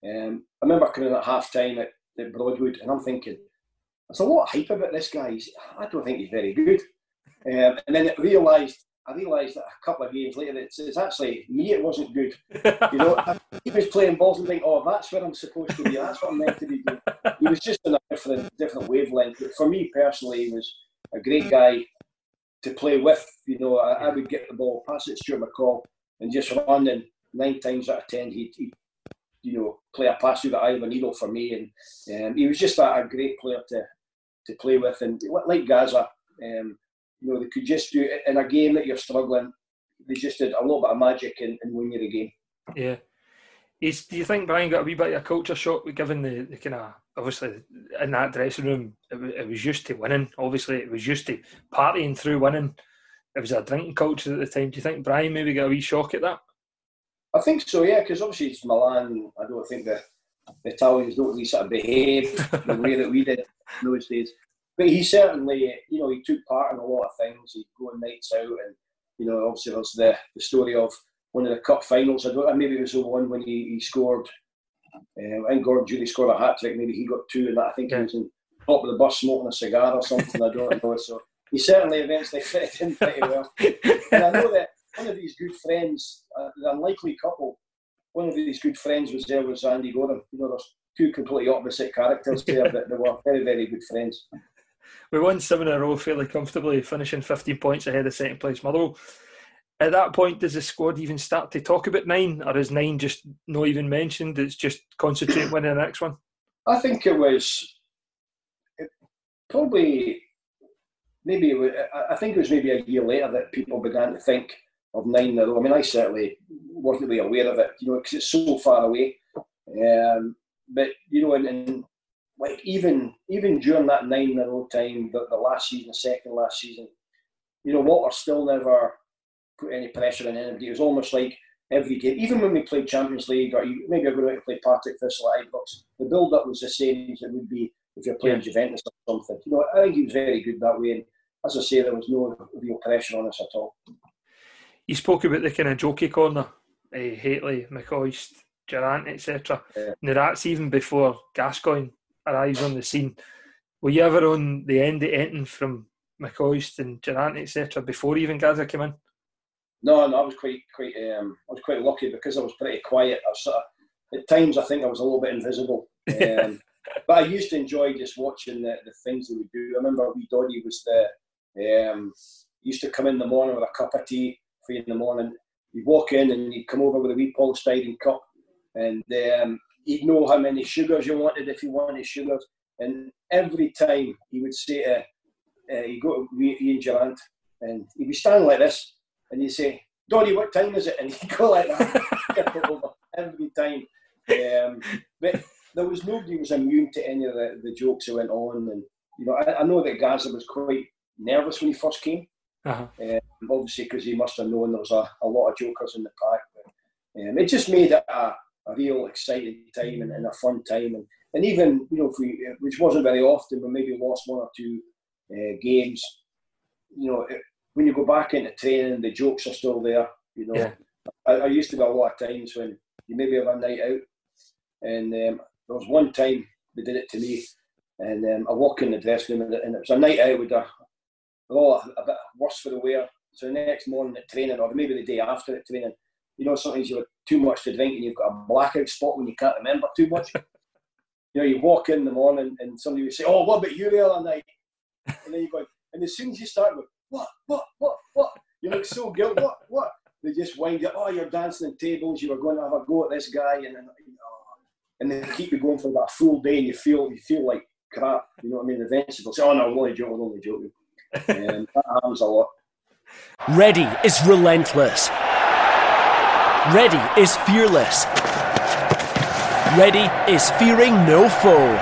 Um, I remember coming in at half time at at Broadwood, and I'm thinking, there's a lot of hype about this guy. I don't think he's very good. Um, and then it realised, I realised that a couple of games later, it's, it's actually me. It wasn't good. You know, he was playing balls and think, oh, that's where I'm supposed to be. That's what I'm meant to be doing. He was just on a different, different wavelength. But for me personally, he was a great guy to play with. You know, I, I would get the ball, pass it to Stuart McCall, and just run. And nine times out of ten, he'd, he'd you know, play a pass through the eye of a needle for me. And um, he was just a, a, great player to to play with. And like Gazza, um, you know, they could just do it in a game that you're struggling. They just did a little bit of magic and, and win you the game. Yeah. Is, do you think Brian got a wee bit of a culture shock given the, the kind of obviously in that dressing room it, it was used to winning obviously it was used to partying through winning it was a drinking culture at the time do you think Brian maybe got a wee shock at that I think so, yeah, because obviously it's Milan. I don't think the, the Italians don't really sort of behave the way that we did in those days. But he certainly, you know, he took part in a lot of things. He'd go on nights out, and you know, obviously there's the, the story of one of the cup finals. I don't, maybe it was the one when he, he scored. I think Gordon Durie scored a hat trick. Maybe he got two, and I think yeah. he was in top of the bus smoking a cigar or something. I don't know. So he certainly eventually fit in pretty well. And I know that one of these good friends, uh, the unlikely couple, one of these good friends was there was Andy Goram. You know, there's two completely opposite characters there, but they were very, very good friends. We won seven in a row fairly comfortably, finishing 15 points ahead of second place Motherwell. At that point, does the squad even start to talk about nine, or is nine just not even mentioned? It's just concentrate winning the next one. I think it was probably maybe it was, I think it was maybe a year later that people began to think of nine in a row. I mean, I certainly wasn't really aware of it, you know, because it's so far away. Um, but you know, and, like even even during that nine in a row time, the, the last season, the second last season, you know, Walter still never put any pressure on anybody. It was almost like every game, even when we played Champions League, or maybe I'm going to play Partick Thistle at Ibrox, the build up was the same as it would be if you're playing yeah. Juventus or something. You know, I think he was very good that way. And as I say, there was no real pressure on us at all. You spoke about the kind of jokey corner, uh, Hateley, McCoist, Durrant, etc. Yeah. Now that's even before Gascoigne arrives on the scene. Were you ever on the end of anything from McCoist and Durrant, etc. before even Gazza came in? No, no, I was quite, quite, um, I was quite lucky because I was pretty quiet. I was sort of, at times, I think I was a little bit invisible. Um, but I used to enjoy just watching the, the things they would do. I remember wee Doddy was the, um, used to come in the morning with a cup of tea, three in the morning. You'd walk in and you'd come over with a wee polystyrene cup and um, he'd know how many sugars you wanted if you wanted sugars. And every time he would say to, uh, he'd go to Ian Durrant and he'd be standing like this and he'd say, Doddy, what time is it? And he'd go like that every time. Um, but there was nobody was immune to any of the, the jokes that went on. And, you know, I, I know that Gazza was quite nervous when he first came. Uh-huh. Um, obviously, because he must have known there was a, a lot of jokers in the pack. But, um, it just made it a, a real exciting time and, and, a fun time. And, and even, you know, if we, which wasn't very often, but maybe lost one or two uh, games, you know, it, when you go back into training, the jokes are still there. You know, yeah. I, I, used to go a lot of times when you maybe have a night out, and um, there was one time they did it to me, and um, I walk in the dressing room, and it was a night out with a, oh, a bit worse for the wear. So the next morning at training, or maybe the day after at training, you know, sometimes you have too much to drink and you've got a blackout spot when you can't remember too much. you know, you walk in the morning and somebody would say, "Oh, what about you the other night?" And then you go, and as soon as you start with "What, what, what, what," you look so guilty. What, what? They just wind you. Oh, you're dancing on tables. You were going to have a go at this guy, and then, you know, and they keep you going for that full day, and you feel you feel like crap. You know what I mean? Eventually, they'll say, "Oh no, I'm only joking, I'm only joking." and um, that happens a lot. Ready is relentless. Ready is fearless. Ready is fearing no foe.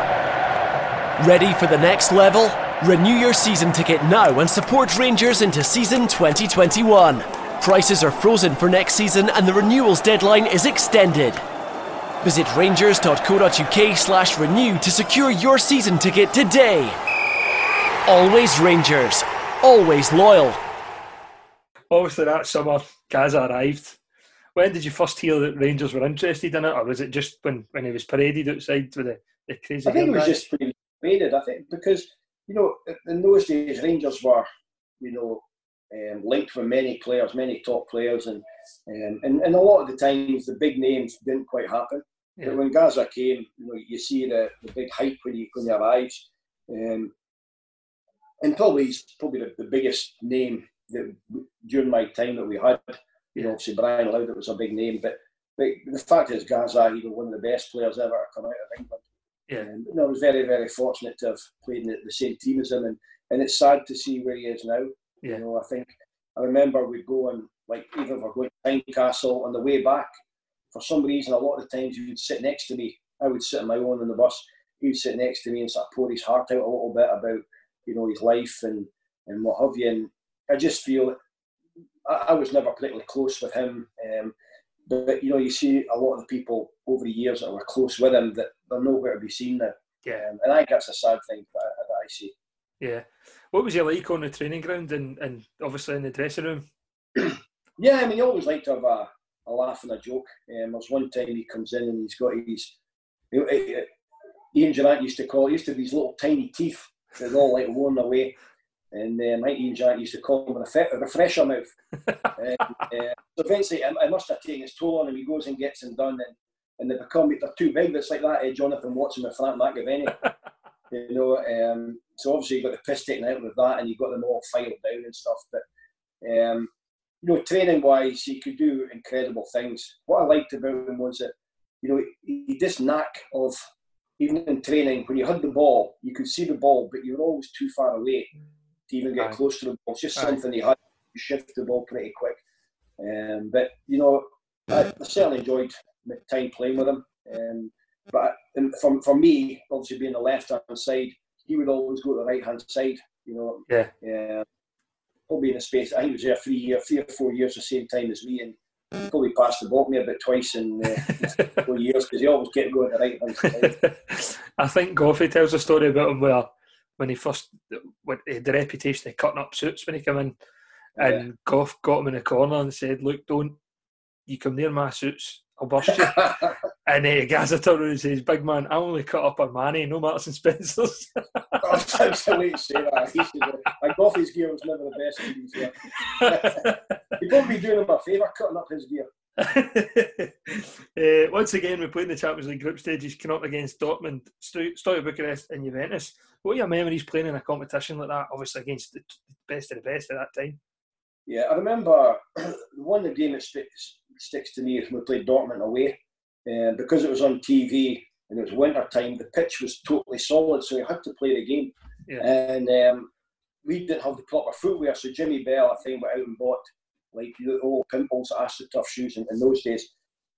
Ready for the next level? Renew your season ticket now and support Rangers into season 2021. Prices are frozen for next season and the renewals deadline is extended. Visit rangers.co.uk slash renew to secure your season ticket today. Always Rangers. Always loyal. Obviously that summer, Gazza arrived when did you first hear that Rangers were interested in it, or was it just when, when he was paraded outside with the, the crazy? I think it was just paraded. I think because you know in those days Rangers were you know um, linked with many players, many top players, and, um, and and a lot of the times the big names didn't quite happen. Yeah. But when Gazza came, you know, you see the, the big hype when he when he arrives, um, and probably he's probably the, the biggest name that during my time that we had you know, obviously Brian Laudrup was a big name, but, but the fact is, Gazza, you know, one of the best players ever to come out of England. Yeah. And you know, I was very, very fortunate to have played in the, the same team as him, and, and it's sad to see where he is now. Yeah. You know, I think I remember we'd go and like even if we're going to Tynecastle on the way back, for some reason, a lot of the times he would sit next to me. I would sit on my own in the bus. He would sit next to me and sort of pour his heart out a little bit about you know his life and and what have you. And I just feel I, I was never particularly close with him. Um, but you know, you see a lot of the people over the years that were close with him that they're nowhere to be seen now. Yeah. Um, and I think that's a sad thing that, that I see. Yeah. What was he like on the training ground and, and obviously in the dressing room? yeah, I mean, he always liked to have a, a laugh and a joke. Um, there's one time he comes in and he's got his. Ian Durrant used to call it, used to have these little tiny teeth that all like worn away. And think Ian Durrant used to call him a refresher mouth. and, uh, so eventually, I, I, must have taken his toll on him. He goes and gets them done, and, and they become they're too big. It's like that uh, Jonathan Watson with Frank McAvennie. you know, um, so obviously you got the piss taken out with that, and you got them all filed down and stuff. But um, you know, training wise, he could do incredible things. What I liked about him was that you know he, he this knack of even in training when you had the ball, you could see the ball, but you were always too far away to even get close to the ball. It's just something he had to shift the ball pretty quick. Um, but you know, I, I certainly enjoyed my time playing with him. Um, but for, for me, obviously being the left hand side, he would always go to the right hand side. You know, yeah, yeah. Probably in a space. I think he was there three year, three or four years, the same time as me, and probably passed the ball to me about twice in uh, four years because he always kept going to the right hand side. I think Goughie tells a story about him where when he first when he had the reputation of cutting up suits when he came in, and yeah. Gough got him in the corner and said, "Look, don't you come near my suits." I'll bust you. and uh, Gazza turned around and says, Big man, I only cut up Armani, no Marks and Spencer's. That's a way to say that. My Goughie's gear was never the best his gear. You'd probably be doing him a favour cutting up his gear. Uh, once again, we played in the Champions League group stages, up against Dortmund, Steaua Bucharest, and Juventus. What are your memories playing in a competition like that, obviously against the best of the best at that time? Yeah, I remember one of the games that sticks, sticks to me is when we played Dortmund away. Uh, because it was on TV and it was winter time, the pitch was totally solid, so you had to play the game. Yeah. And um, we didn't have the proper footwear, so Jimmy Bell, I think, went out and bought like the old pimples, Astroturf shoes in, in those days.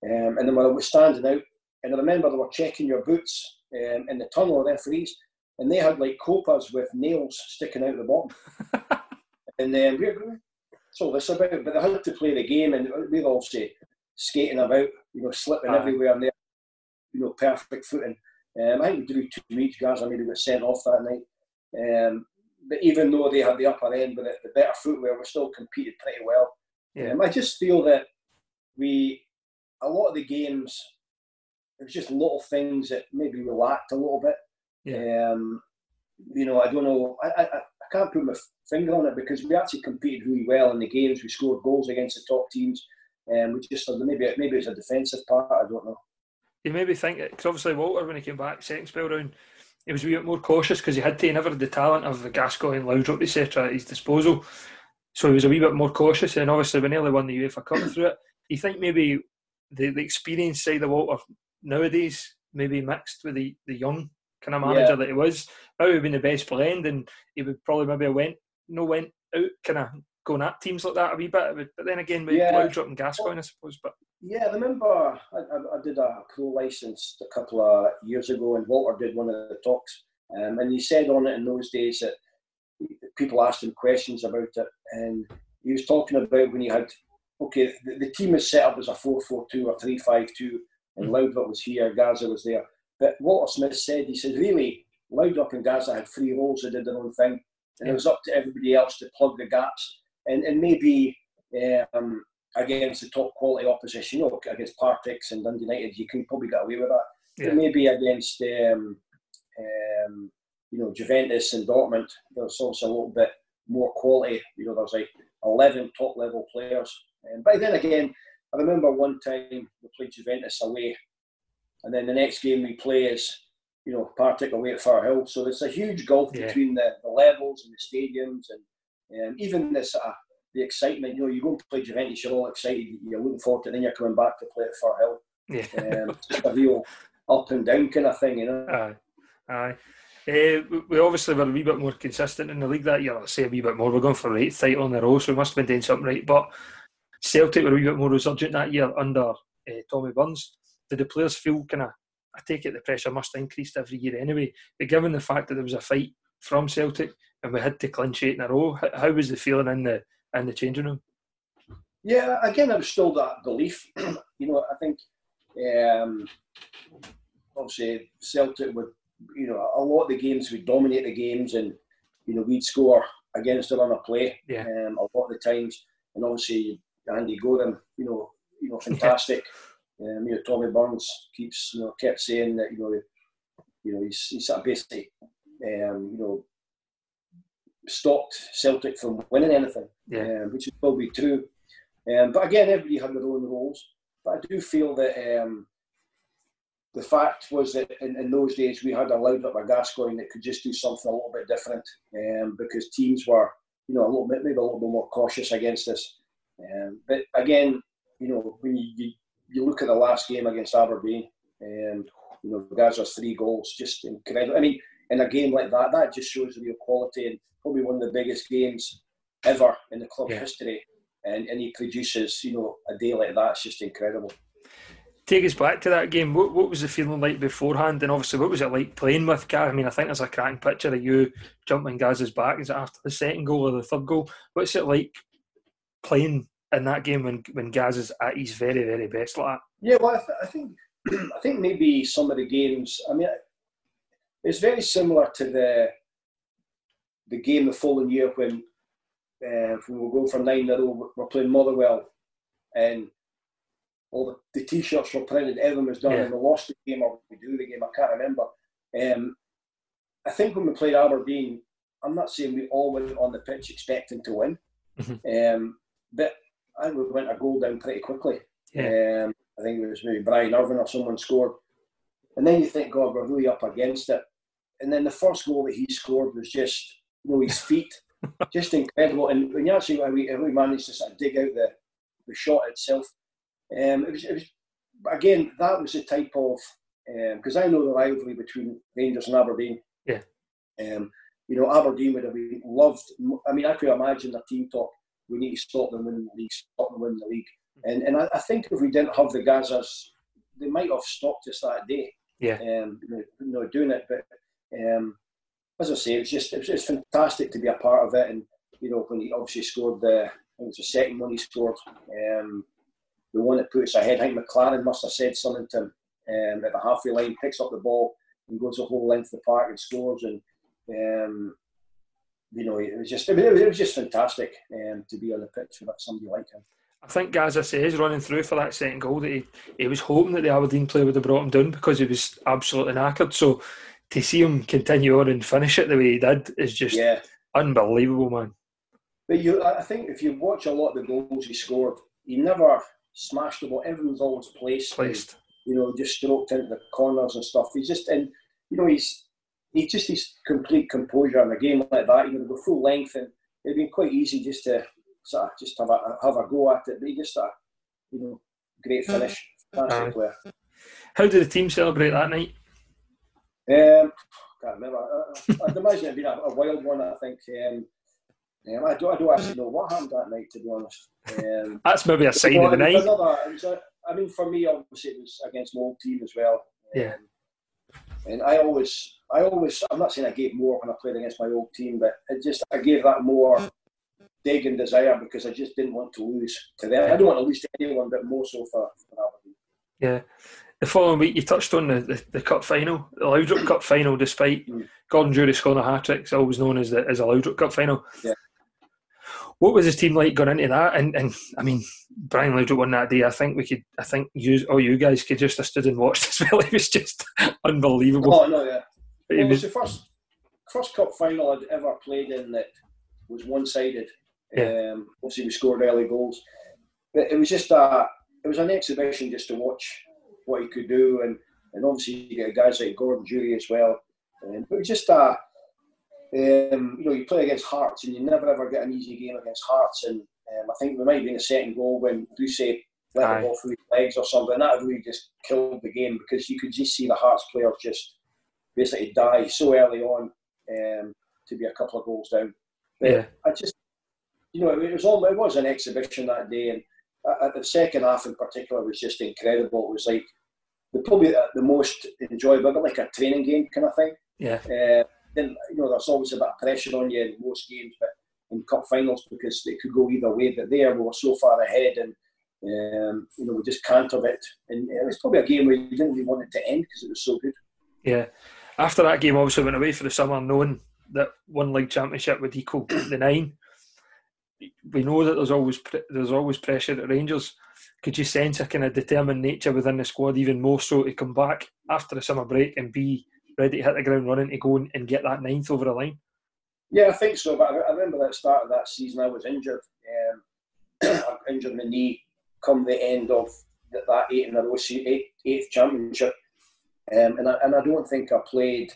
Um, and then when I was standing out, and I remember they were checking your boots um, in the tunnel of referees, and they had like copas with nails sticking out the bottom. and then we are so this about, but they had to play the game, and we were obviously skating about, you know, slipping uh everywhere and there, you know, perfect footing. Um, I think we drew two each, guys. I maybe got sent off that night. Um, but even though they had the upper end with it, the better footwear, we still competed pretty well. Yeah. Um, I just feel that we, a lot of the games, it was just little things that maybe we lacked a little bit. Yeah. Um, you know, I don't know. I, I, I can't put my finger on it because we actually competed really well in the games. We scored goals against the top teams. And um, we just maybe maybe it's a defensive part. I don't know. You maybe think because obviously Walter when he came back second spell round, he was a wee bit more cautious because he had to never had the talent of Gascoigne, Laudrup, etc. at his disposal. So he was a wee bit more cautious, and obviously we nearly won the UEFA Cup through it. You think maybe the, the experience side of Walter nowadays maybe mixed with the, the young kind of manager yeah. that he was, maybe would have been the best blend, and he would probably maybe went no went out kind of going at teams like that a wee bit. But then again, with yeah. Laudrup and Gascoigne, I suppose. But yeah, I remember I, I, did a pro license a couple of years ago, and Walter did one of the talks, um, and he said on it in those days that people asked him questions about it, and he was talking about when he had okay, the, the team is set up as a four-four-two or three-five-two, and mm. Laudrup was here, Gazza was there. But Walter Smith said he said really Laudrup and Gazza had three roles, they did their own thing, and it was up to everybody else to plug the gaps and, and maybe um, against the top quality opposition, you know, against Partics and Dundee United, you can probably get away with that. Yeah. But maybe against um, um, you know Juventus and Dortmund, there's also a little bit more quality. You know, there's like 11 top level players. Um, but then again, I remember one time we played Juventus away, and then the next game we play is you know Partick away at Firhill. So there's a huge gulf yeah. between the, the levels and the stadiums and um, even this uh, the excitement, you know, you go and play Juventus, you're all excited, you're looking forward to it, then you're coming back to play at Firhill. Yeah. Um, just a real up and down kind of thing, you know. Aye, aye. Uh, we obviously were a wee bit more consistent in the league that year. I'll say a wee bit more. We're going for eighth title in a row, so we must have been doing something right. But Celtic were a wee bit more resurgent that year under uh, Tommy Burns. Did the players feel kind of? I take it the pressure must increase every year anyway. But given the fact that there was a fight from Celtic and we had to clinch eight in a row. How was the feeling in the in the changing room? Yeah, again, I was still that belief. you know, I think um, obviously Celtic would, you know, a lot of the games would dominate the games, and you know, we'd score against the run of play Yeah. um, a lot of the times. And obviously, Andy Goram, you know, you know, fantastic. um, you know, Tommy Burns keeps, you know, kept saying that, you know, you know, he's, he's sort of basically, um, you know, stopped Celtic from winning anything, Yeah. um, which is probably true. Um, but again, everybody had their own roles. But I do feel that um, the fact was that in, in those days we had a Laudrup a Gascoigne that could just do something a little bit different um, because teams were, you know, a little bit maybe a little bit more cautious against us. Um, but again, you know, when you, you, you look at the last game against Aberdeen, um, you know, Gazza's three goals, just incredible. I mean, in a game like that, that just shows the real quality and probably one of the biggest games ever in the club's Yeah. history. And, and he produces, you know, a day like that. It's just incredible. Take us back to that game. What, what was the feeling like beforehand? And obviously, what was it like playing with Gaz? I mean, I think there's a cracking picture of you jumping Gaz's back. Is it after the second goal or the third goal? What's it like playing in that game when, when Gaz is at his very, very best like that? Yeah, well, I, th- I think I think maybe some of the games. I mean, it's very similar to the the game the following year when uh, when we were going for nine in a row. We're playing Motherwell, and all the, the t-shirts were printed. Everyone was done, Yeah. and we lost the game or we drew the game. I can't remember. Um, I think when we played Aberdeen, I'm not saying we all went on the pitch expecting to win, um, but I think we went a goal down pretty quickly. Um, I think it was maybe Brian Irvine or someone scored. And then you think, God, we're really up against it. And then the first goal that he scored was just, you know, his feet, just incredible. And when you actually, we, we managed to sort of dig out the, the shot itself, um, it, was, it was, again, that was the type of, because I know the rivalry between Rangers and Aberdeen. Yeah. Um, you know, Aberdeen would have been loved. I mean, I could imagine their team talk, we need to stop them winning the league, stop them winning the league. And and I, I think if we didn't have the Gazzas, they might have stopped us that day. Yeah. Um, you know, you doing it, but um, as I say, it was just it was, it was fantastic to be a part of it. And you know, when he obviously scored the, I think it was the second one he scored, um, the one that put us ahead. I think McLaren must have said something to him um, at the halfway line, picks up the ball and goes the whole length of the park and scores. And um, you know, it was just it was, it was just fantastic um, to be on the pitch with somebody like him. I think Gazza says running through for that second goal that he, he was hoping that the Aberdeen player would have brought him down because he was absolutely knackered. So to see him continue on and finish it the way he did is just Yeah. unbelievable, man. But you, I think if you watch a lot of the goals he scored, he never smashed the ball. Everyone's always placed, and, Placed. you know, just stroked into the corners and stuff. He's just, and you know, he's he just his complete composure in a game like that. You know, go full length, and it'd been quite easy just to sort of just have a have a go at it. But he just, a you know, great finish, fantastic player. How did the team celebrate that night? Um, can't remember. I, I, I'd imagine it'd been a, a wild one. I think. Um, um, I don't. I don't actually know what happened that night, to be honest. Um, That's maybe a sign of the it was night. another- it was a- I mean, for me, obviously, it was against my old team as well. Yeah. Um, and I always, I always, I'm not saying I gave more when I played against my old team, but it just, I gave that more dig and desire because I just didn't want to lose to them. I don't want to lose to anyone, but more so for, for Aberdeen. Yeah. The following week, you touched on the, the, the cup final, the Laudrup Cup final, despite Mm. Gordon Durie scoring a hat trick. It's always known as the as a Laudrup Cup final. Yeah. What was his team like going into that? And and I mean, Brian Laudrup won that day. I think we could. I think you, all you guys could just have stood and watched as well. It was just unbelievable. Oh no, yeah. It Well, it was was- the first first cup final I'd ever played in that was one sided. Yeah. Um, obviously, we scored early goals, but it was just a it was an exhibition just to watch what he could do, and and obviously you get guys like Gordon Durie as well. Um, but it was just a um, you know you play against Hearts and you never ever get an easy game against Hearts, and um, I think we might have been a second goal when Duce let Aye. the ball through his legs or something. That really just killed the game because you could just see the Hearts players just basically die so early on um, to be a couple of goals down. But Yeah. I just, you know, it was all it was an exhibition that day, and at the second half in particular was just incredible. It was like the probably the most enjoyable, like a training game kind of thing. Yeah. Uh, then you know, there's always a bit of pressure on you in most games, but in cup finals because it could go either way. But there we were so far ahead, and um, you know, we just can't cantered it, and it was probably a game where you didn't really want it to end because it was so good. Yeah. After that game, obviously went away for the summer, knowing that one league championship would equal the nine. We know that there's always there's always pressure at Rangers. Could you sense a kind of determined nature within the squad, even more so to come back after the summer break and be ready to hit the ground running to go and get that ninth over the line? Yeah, I think so. But I remember at the start of that season, I was injured. Um, I injured my knee come the end of that eight in a row, eight, eighth championship. Um, and, I, and I don't think I played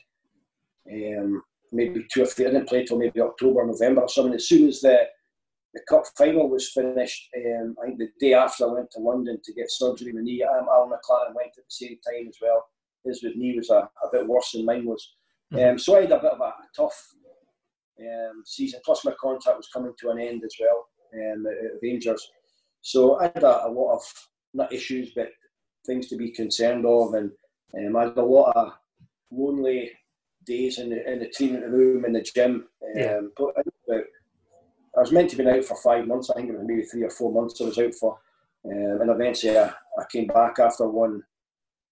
um, maybe two or three. I didn't play till maybe October, November or something. As soon as the the cup final was finished, um, I think the day after I went to London to get surgery in the knee. Um, Alan McLaren went at the same time as well. His with me was a, a bit worse than mine was. Mm-hmm. Um, so I had a bit of a tough um, season. Plus, my contract was coming to an end as well um, at Rangers. So I had a, a, lot of not issues, but things to be concerned of, and um, I had a lot of lonely days in the in the training room in the gym. Um, yeah. But I was meant to be out for five months. I think it was maybe three or four months I was out for, um, and eventually I, I came back after one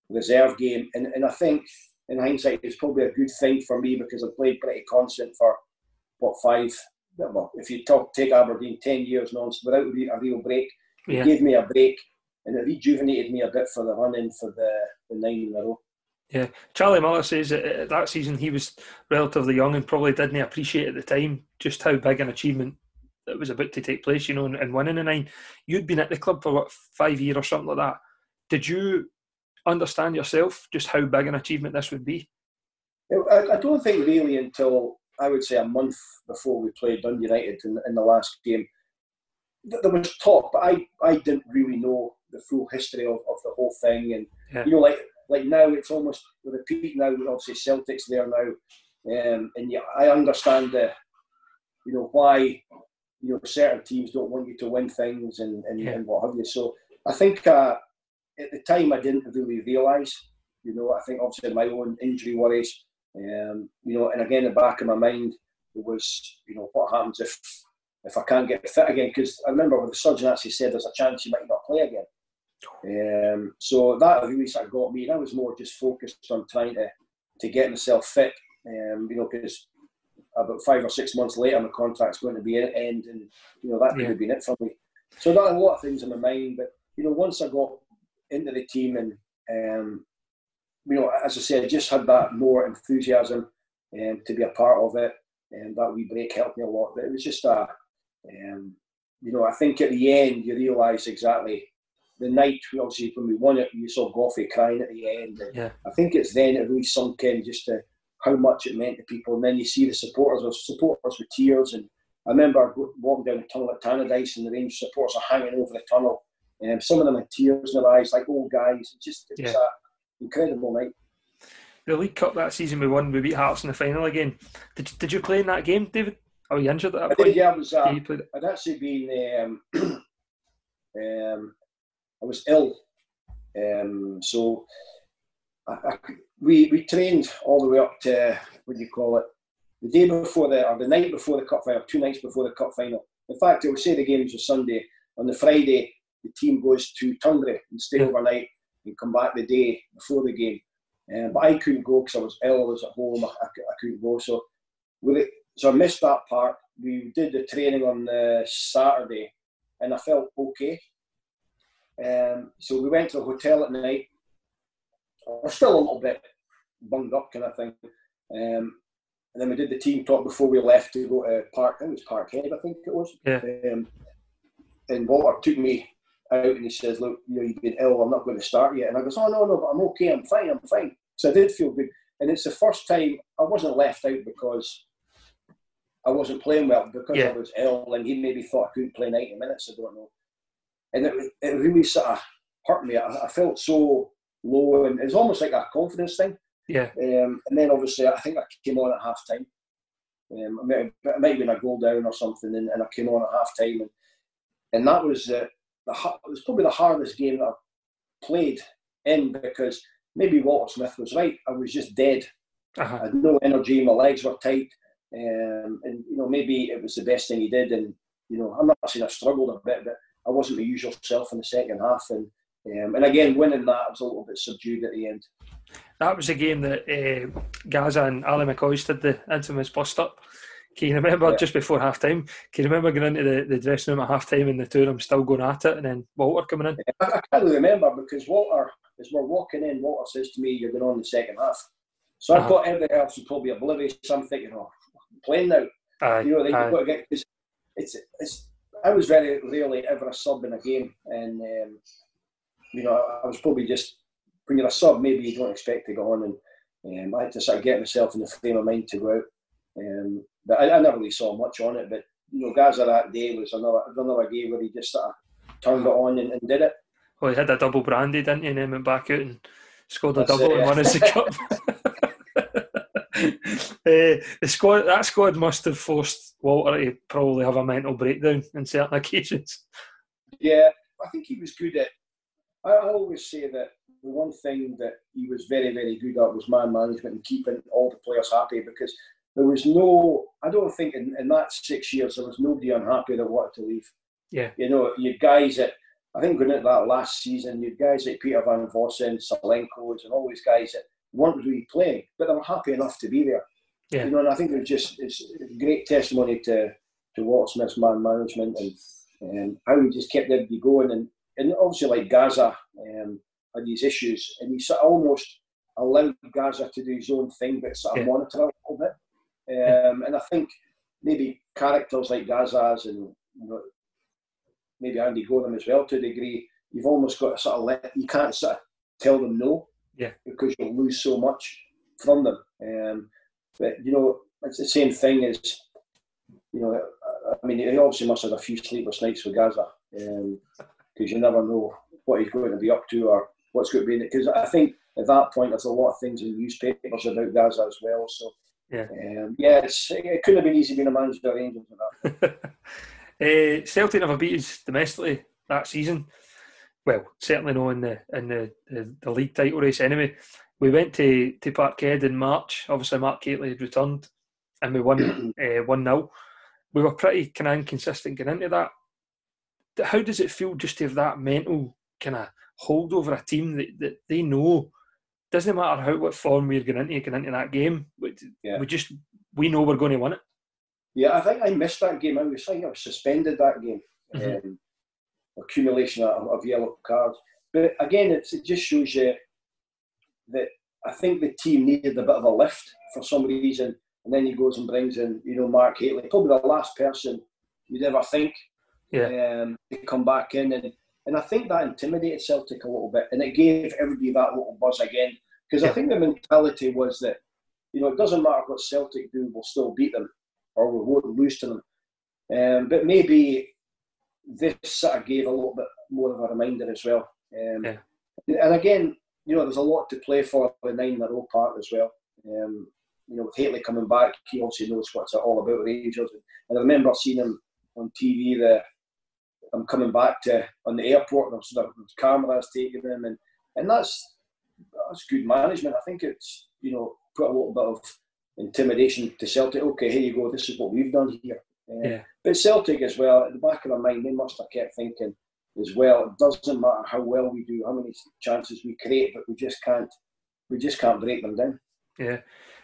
reserve game, and, and I think in hindsight it's probably a good thing for me because I played pretty constant for what five well, if you talk, take Aberdeen 10 years non without a real break, yeah. it gave me a break and it rejuvenated me a bit for the running for the, the nine in a row. Yeah, Charlie Miller says that uh, that season he was relatively young and probably didn't appreciate at the time just how big an achievement that was about to take place, you know, and, and winning a nine. You'd been at the club for what five years or something like that. Did you understand yourself just how big an achievement this would be? I, I don't think really until I would say a month before we played Dundee United in, in the last game. There was talk, but I, I didn't really know the full history of, of the whole thing. And yeah. you know, like like now it's almost repeat now. Obviously, Celtic's there now, um, and yeah, I understand the you know why you know certain teams don't want you to win things and and, yeah. and what have you. So I think uh, at the time I didn't really realise. You know, I think obviously my own injury worries um, you know, and again, in the back of my mind was, you know, what happens if if I can't get fit again? Because I remember when the surgeon actually said there's a chance you might not play again. Um, so that really sort of got me. And I was more just focused on trying to to get myself fit. Um, you know, because about five or six months later, my contract's going to be at end, and you know that could have been it for me. So that a lot of things in my mind. But you know, once I got into the team and um, you know, as I said, I just had that more enthusiasm um, to be a part of it, and that wee break helped me a lot. But it was just a, um, you know, I think at the end you realise exactly the night. We obviously, when we won it, you saw Goughie crying at the end. yeah. I think it's then it really sunk in just to how much it meant to people, and then you see the supporters, the supporters with tears. And I remember walking down the tunnel at Tannadice, and the Rangers supporters are hanging over the tunnel. And um, some of them had tears in their eyes, like old guys. It just it yeah. was a, incredible night. The League Cup that season we won, we beat Hearts in the final again. Did, did you play in that game, David? Are you injured at that I point? Did, yeah, I was. Uh, I'd actually been. Um, um, I was ill, um, so I, I, we we trained all the way up to what do you call it? The day before the or the night before the cup final, two nights before the cup final. In fact, it would say the games were Sunday. On the Friday, the team goes to Tungray and stay overnight and come back the day before the game. Um, but I couldn't go because I was ill. I was at home. I, I, I couldn't go. So with it, so I missed that part. We did the training on the Saturday, and I felt okay. Um, so we went to a hotel at night. I was still a little bit bunged up, kind of thing. Um, and then we did the team talk before we left to go to Park. I think it was Parkhead, I think it was. Yeah. Um, and Walter took me out and he says, Look, you know, you've been ill, I'm not going to start yet. And I goes, Oh, no, no, but I'm okay, I'm fine, I'm fine. So I did feel good. And it's the first time I wasn't left out because I wasn't playing well, because yeah. I was ill and he maybe thought I couldn't play 90 minutes, I don't know. And it, it really sort of hurt me. I, I felt so low and it was almost like a confidence thing. Yeah. Um, and then obviously I think I came on at half time. Um, I might, it might have been a goal down or something, and, and I came on at half time, and, and that was uh, the it was probably the hardest game that I played in because maybe Walter Smith was right. I was just dead. Uh-huh. I had no energy. My legs were tight, um, and you know maybe it was the best thing he did. And you know I'm not saying I struggled a bit, but I wasn't my usual self in the second half. And um, and again winning that I was a little bit subdued at the end. That was a game that uh, Gazza and Ali McCoist did the infamous bust up. Can you remember yeah. just before half time? Can you remember going into the, the dressing room at half time and the two of them still going at it and then Walter coming in? I, I can't really remember because Walter, as we're walking in, Walter says to me, You're going on the second half. So uh-huh. I thought everything else was probably oblivious. I'm thinking, Oh, playing now. Aye, you know, aye. you've got to get. It's, it's, it's, I was very rarely ever a sub in a game. And, um, you know, I, I was probably just, when you're a sub, maybe you don't expect to go on. And um, I had to sort of get myself in the frame of mind to go out. Um, but I, I, never really saw much on it. But you know, Gazza that day was another another game where he just sort of turned it on and, and did it. Well, he had a double brandy, didn't he? And then went back out and scored a That's double it, yeah. and won us the cup. uh, the squad that squad must have forced Walter to probably have a mental breakdown in certain occasions. Yeah, I think he was good at. I, I always say that the one thing that he was very, very good at was man management and keeping all the players happy because there was no, I don't think in, in that six years there was nobody unhappy that wanted to leave. Yeah. You know, you guys that, I think going into that last season, you guys like Peter Van Vossen, Salenko's, and all these guys that wanted to be playing, but they were happy enough to be there. Yeah. You know, and I think it was just it's great testimony to to Walter Smith's man management and and how he just kept everybody going and and obviously like Gazza um, had these issues and he sort of almost allowed Gazza to do his own thing but sort of Yeah. monitor a little bit. Um, and I think maybe characters like Gazza's and you know, maybe Andy Goram as well to a degree, you've almost got to sort of let you can't sort of tell them no, Yeah. because you'll lose so much from them. Um, but you know, it's the same thing as you know. I- mean, he obviously must have had a few sleepless nights with Gazza because you never know what he's going to be up to or what's going to be in it. Because I think at that point there's a lot of things in newspapers about Gazza as well. So Yeah. um, yeah, it's, it couldn't have been easy being a manager of Rangers with that. uh, Celtic never beat us domestically that season. Well, certainly not in the in the, the, the league title race. Anyway, we went to to Parkhead in March. Obviously, Mark Hateley had returned, and we won uh, one 0 We were pretty kind of inconsistent getting into that. How does it feel just to have that mental kind of hold over a team that, that they know doesn't matter how what form we're going into getting into that game. We, Yeah. we just we know we're going to win it. Yeah, I think I missed that game. I was thinking I was suspended that game. Mhm. Um, accumulation of, of yellow cards. But again, it's, it just shows you that I think the team needed a bit of a lift for some reason. And then he goes and brings in, you know, Mark Hateley, probably the last person you'd ever think Yeah. um, to come back in. And, and I think that intimidated Celtic a little bit. And it gave everybody that little buzz again. Because I think the mentality was that, you know, it doesn't matter what Celtic do, we'll still beat them or we won't lose to them. Um, but maybe this sort of gave a little bit more of a reminder as well. Um, Yeah. And again, you know, there's a lot to play for with nine in a row part as well. Um, you know, with Hateley coming back, he also knows what's all about Rangers. And I remember seeing him on TV. The I'm coming back to on the airport, and I'm sort of cameras taking him, and and that's that's good management. I think it's you know put a little bit of intimidation to Celtic. Okay, here you go. This is what we've done here. Uh, Yeah. But Celtic as well, at the back of their mind, they must have kept thinking as well. It doesn't matter how well we do, how many chances we create, but we just can't, we just can't break them down. Yeah.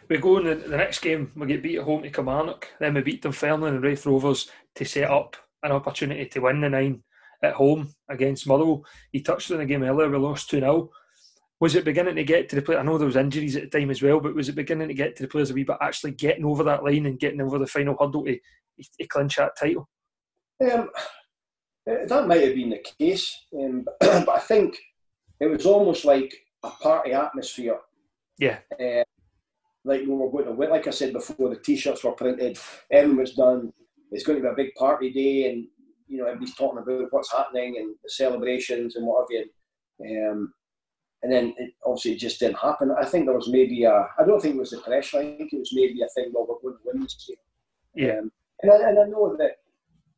We go in the, the next game, we get beat at home to Kilmarnock. Then we beat Dunfermline and Raith Rovers to set up an opportunity to win the nine at home against Motherwell. He touched on the game earlier, we lost 2 0. Was it beginning to get to the play? I know there was injuries at the time as well, but was it beginning to get to the players a wee bit actually getting over that line and getting over the final hurdle to, to clinch that title? Um, that might have been the case, um, but I think it was almost like a party atmosphere. Yeah. Uh, like we were going to win. Like I said before, the t-shirts were printed, everything was done. It's going to be a big party day, and you know everybody's talking about what's happening and the celebrations and what have you. Um, and then it, obviously it just didn't happen. I think there was maybe a. I don't think it was the pressure. I think it was maybe a thing. Well, we're going to win this game. Yeah. Um, and, I, and I know that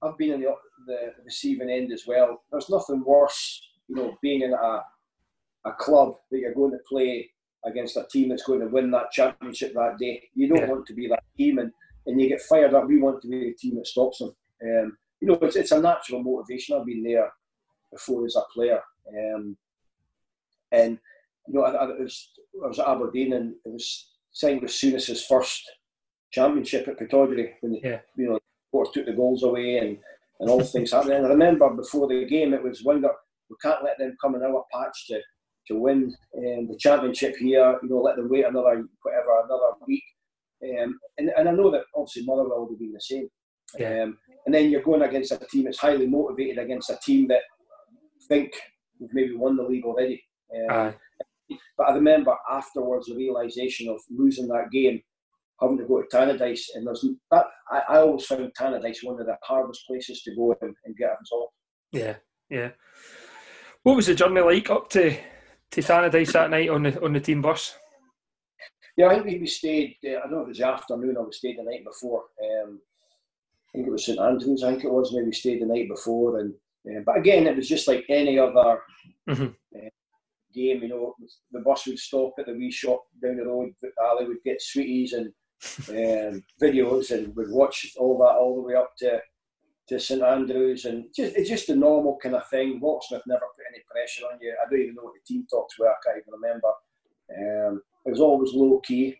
I've been in the, the receiving end as well. There's nothing worse, you know, being in a a club that you're going to play against a team that's going to win that championship that day. You don't Yeah. want to be that team, and, and you get fired up. We want to be the team that stops them. Um, you know, it's, it's a natural motivation. I've been there before as a player, um, and you know, I, I, was, I was at Aberdeen and it was signed with Souness's first championship at Pittodrie when yeah. you know Ports took the goals away and, and all things happening. And I remember before the game it was wonder we can't let them come in our patch to to win um, the championship here. You know, let them wait another whatever another week. Um, and, and I know that obviously Motherwell will be the same. Yeah. Um, and then you're going against a team that's highly motivated against a team that think we've maybe won the league already. Um, but I remember afterwards the realization of losing that game, having to go to Tannadice, and there's that. I, I always found Tannadice one of the hardest places to go and, and get a result. Yeah, yeah. What was the journey like up to to Tannadice that night on the on the team bus? Yeah, I think we stayed. Uh, I don't know if it was the afternoon or we stayed the night before. Um, I think it was St Andrews. I think it was. Maybe we stayed the night before, and uh, but again, it was just like any other mm-hmm. uh, game. You know, the bus would stop at the wee shop down the road. Ali would get sweeties and um, videos, and would watch all that all the way up to to St Andrews, and just it's just a normal kind of thing. Walter Smith never put any pressure on you. I don't even know what the team talks were. I can't even remember. Um, it was always low key,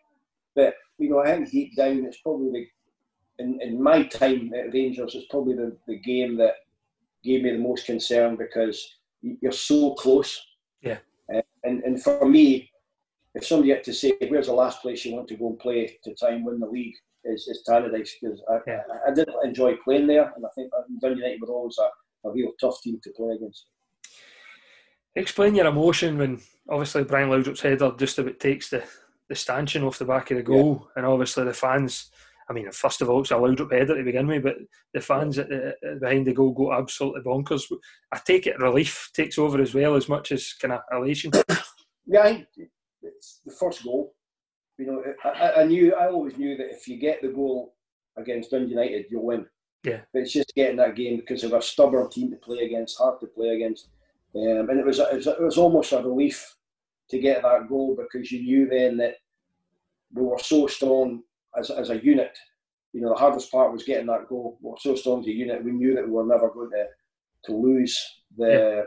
but you know, I think deep down, it's probably the, in, in my time at Rangers, it's probably the, the game that gave me the most concern because you're so close. Yeah. And and for me, if somebody had to say, "Where's the last place you want to go and play to try and win the league?" is, is Tannadice because I, yeah. I, I, did enjoy playing there, and I think Dundee United were always a, a real tough team to play against. Explain your emotion when obviously Brian Laudrup's header just about takes the, the stanchion off the back of the goal, yeah. and obviously the fans. I mean, first of all, it's a Laudrup header to begin with, but the fans at the, behind the goal go absolutely bonkers. I take it relief takes over as well as much as kind of elation. yeah, it's the first goal. You know, I, I knew, I always knew that if you get the goal against Dundee United, you'll win. Yeah. But it's just getting that game because of a stubborn team to play against, hard to play against. Um, and it was, it was, it was almost a relief to get that goal because you knew then that we were so strong as, as a unit. You know, the hardest part was getting that goal. We were so strong as a unit. We knew that we were never going to, to lose the, yeah.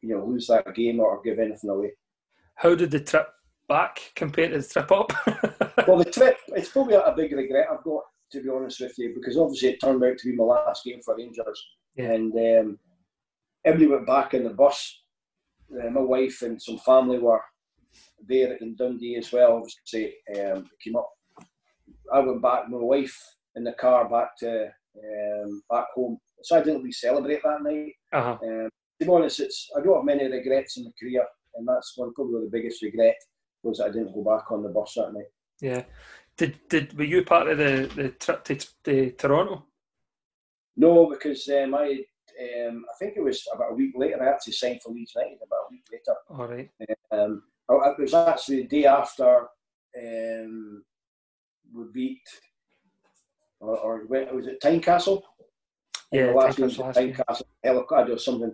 you know, lose that game or give anything away. How did the trip back compare to the trip up? well, the trip, it's probably a big regret I've got, to be honest with you, because obviously it turned out to be my last game for Rangers. Yeah. And um, everybody went back in the bus. Uh, my wife and some family were there in Dundee as well. Obviously, um, came up. I went back, with my wife in the car back to um, back home. So I didn't really celebrate that night. Uh-huh. Um, to be honest, it's I don't have many regrets in my career, and that's one probably the biggest regret was that I didn't go back on the bus that night. Yeah. Did did were you part of the, the trip to, to Toronto? No, because um, I um, I think it was about a week later. I actually signed for Leeds United about a week later. All right. Um, it was actually the day after um, we beat, or, or was it Tynecastle? Yeah, last game last Tynecastle, Helicard or something.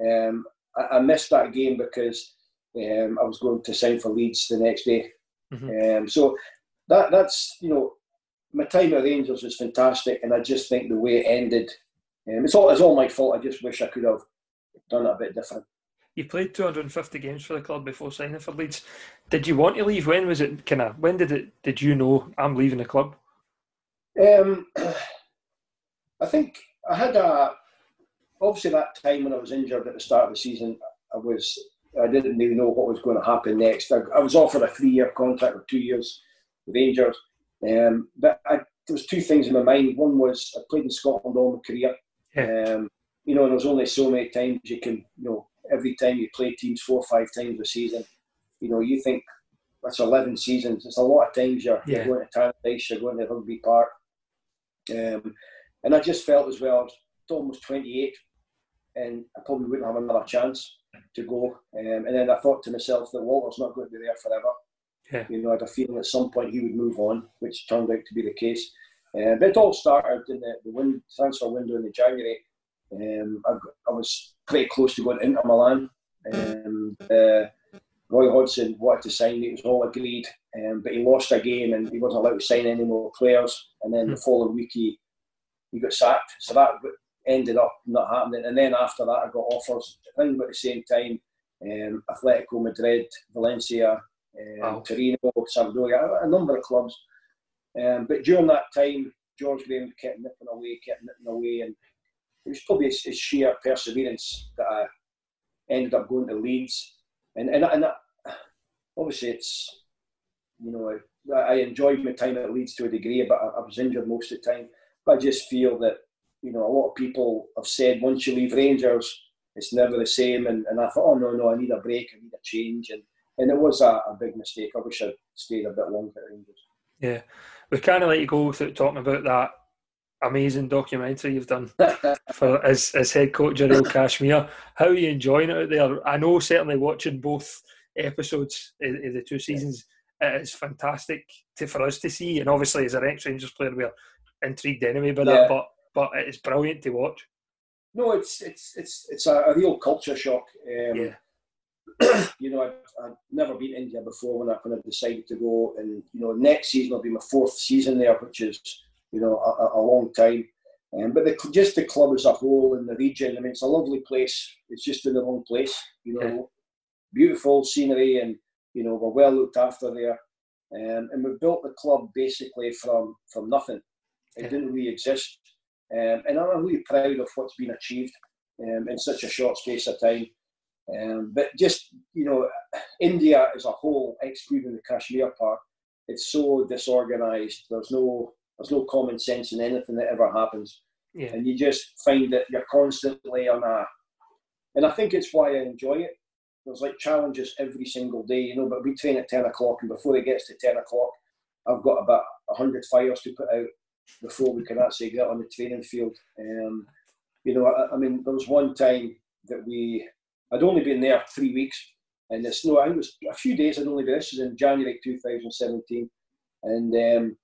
Um, I, I missed that game because um, I was going to sign for Leeds the next day. Mm-hmm. Um, so that that's you know my time at Rangers was fantastic, and I just think the way it ended, um, it's all it's all my fault. I just wish I could have done it a bit different. You played 250 games for the club before signing for Leeds. Did you want to leave? When was it? Kind of when did it? Did you know I'm leaving the club? Um, I think I had a obviously that time when I was injured at the start of the season. I was I didn't really know what was going to happen next. I, I was offered a three-year contract with two years with Rangers, um, but I, there was two things in my mind. One was I played in Scotland all my career. Yeah. Um, you know, and there's only so many times you can, you know, every time you play teams four or five times a season, you know, you think that's 11 seasons. It's a lot of times you're, Yeah. you're going to Tannadice, you're going to Rugby Park. Um, and I just felt as well, I was almost 28, and I probably wouldn't have another chance to go. Um, and then I thought to myself that Walter's not going to be there forever. Yeah. You know, I had a feeling at some point he would move on, which turned out to be the case. Uh, but it all started in the, the win, transfer window in the January. Um, I, I was pretty close to going into Milan. Um, uh, Roy Hodgson wanted to sign me, it was all agreed, um, but he lost a game and he wasn't allowed to sign any more players. And then the following week he, he got sacked. So that ended up not happening. And then after that, I got offers, I think about the same time. um, Atletico Madrid, Valencia, um, Wow. Torino, Sampdoria, a, a number of clubs. Um, but during that time, George Graham kept nipping away, kept nipping away, and it was probably his, his sheer perseverance that I ended up going to Leeds. And and, and obviously, it's you know I, I enjoyed my time at Leeds to a degree, but I, I was injured most of the time. But I just feel that you know a lot of people have said once you leave Rangers, it's never the same. And, and I thought, oh no, no, I need a break, I need a change, and and it was a, a big mistake. I wish I'd stayed a bit longer at Rangers. Yeah, we kind of let you go without talking about that amazing documentary you've done for as, as head coach of Real Kashmir. How are you enjoying it out there? I know certainly watching both episodes of, the two seasons, it is fantastic to, for us to see. And obviously, as an ex Rangers player, we're intrigued anyway by Yeah. that. But but it's brilliant to watch. No, it's it's it's it's a, real culture shock. Um, Yeah. you know, I've, I've never been to India before when I when I decided to go, and you know, next season will be my fourth season there, which is you know a, a- long time. Um, but the, just the club as a whole and the region, I mean, it's a lovely place. It's just in the wrong place, you know. Yeah. Beautiful scenery, and you know we're well looked after there. Um, and we've built the club basically from from nothing. It Yeah. didn't really exist, um, and I'm really proud of what's been achieved um, in such a short space of time. Um, but just you know, India as a whole, excluding the Kashmir part, it's so disorganised. There's no there's no common sense in anything that ever happens, Yeah. and you just find that you're constantly on a. And I think it's why I enjoy it. There's like challenges every single day, you know. But we train at ten o'clock, and before it gets to ten o'clock, I've got about hundred fires to put out before we can actually get on the training field. Um, you know, I, I mean, there was one time that we, I'd only been there three weeks, and it's no, I think it was a few days I'd only been. This was in January 2017, and um,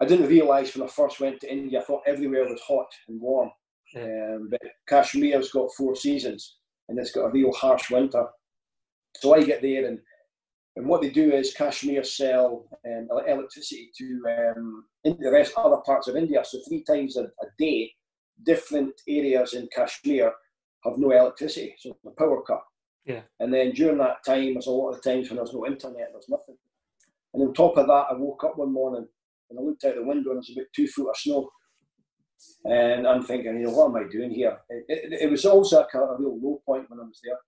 I didn't realise when I first went to India, I thought everywhere was hot and warm. Um, but Kashmir's got four seasons, and it's got a real harsh winter. So I get there, and and what they do is Kashmir sell um, electricity to um, in the rest of other parts of India. So three times a, a day, different areas in Kashmir have no electricity, so the power cut. Yeah. And then during that time, there's a lot of times when there's no internet, there's nothing. And on top of that, I woke up one morning and I looked out the window and there's about two foot of snow. And I'm thinking, you know, what am I doing here? It, it, it was also a, kind of a real low point when I was there.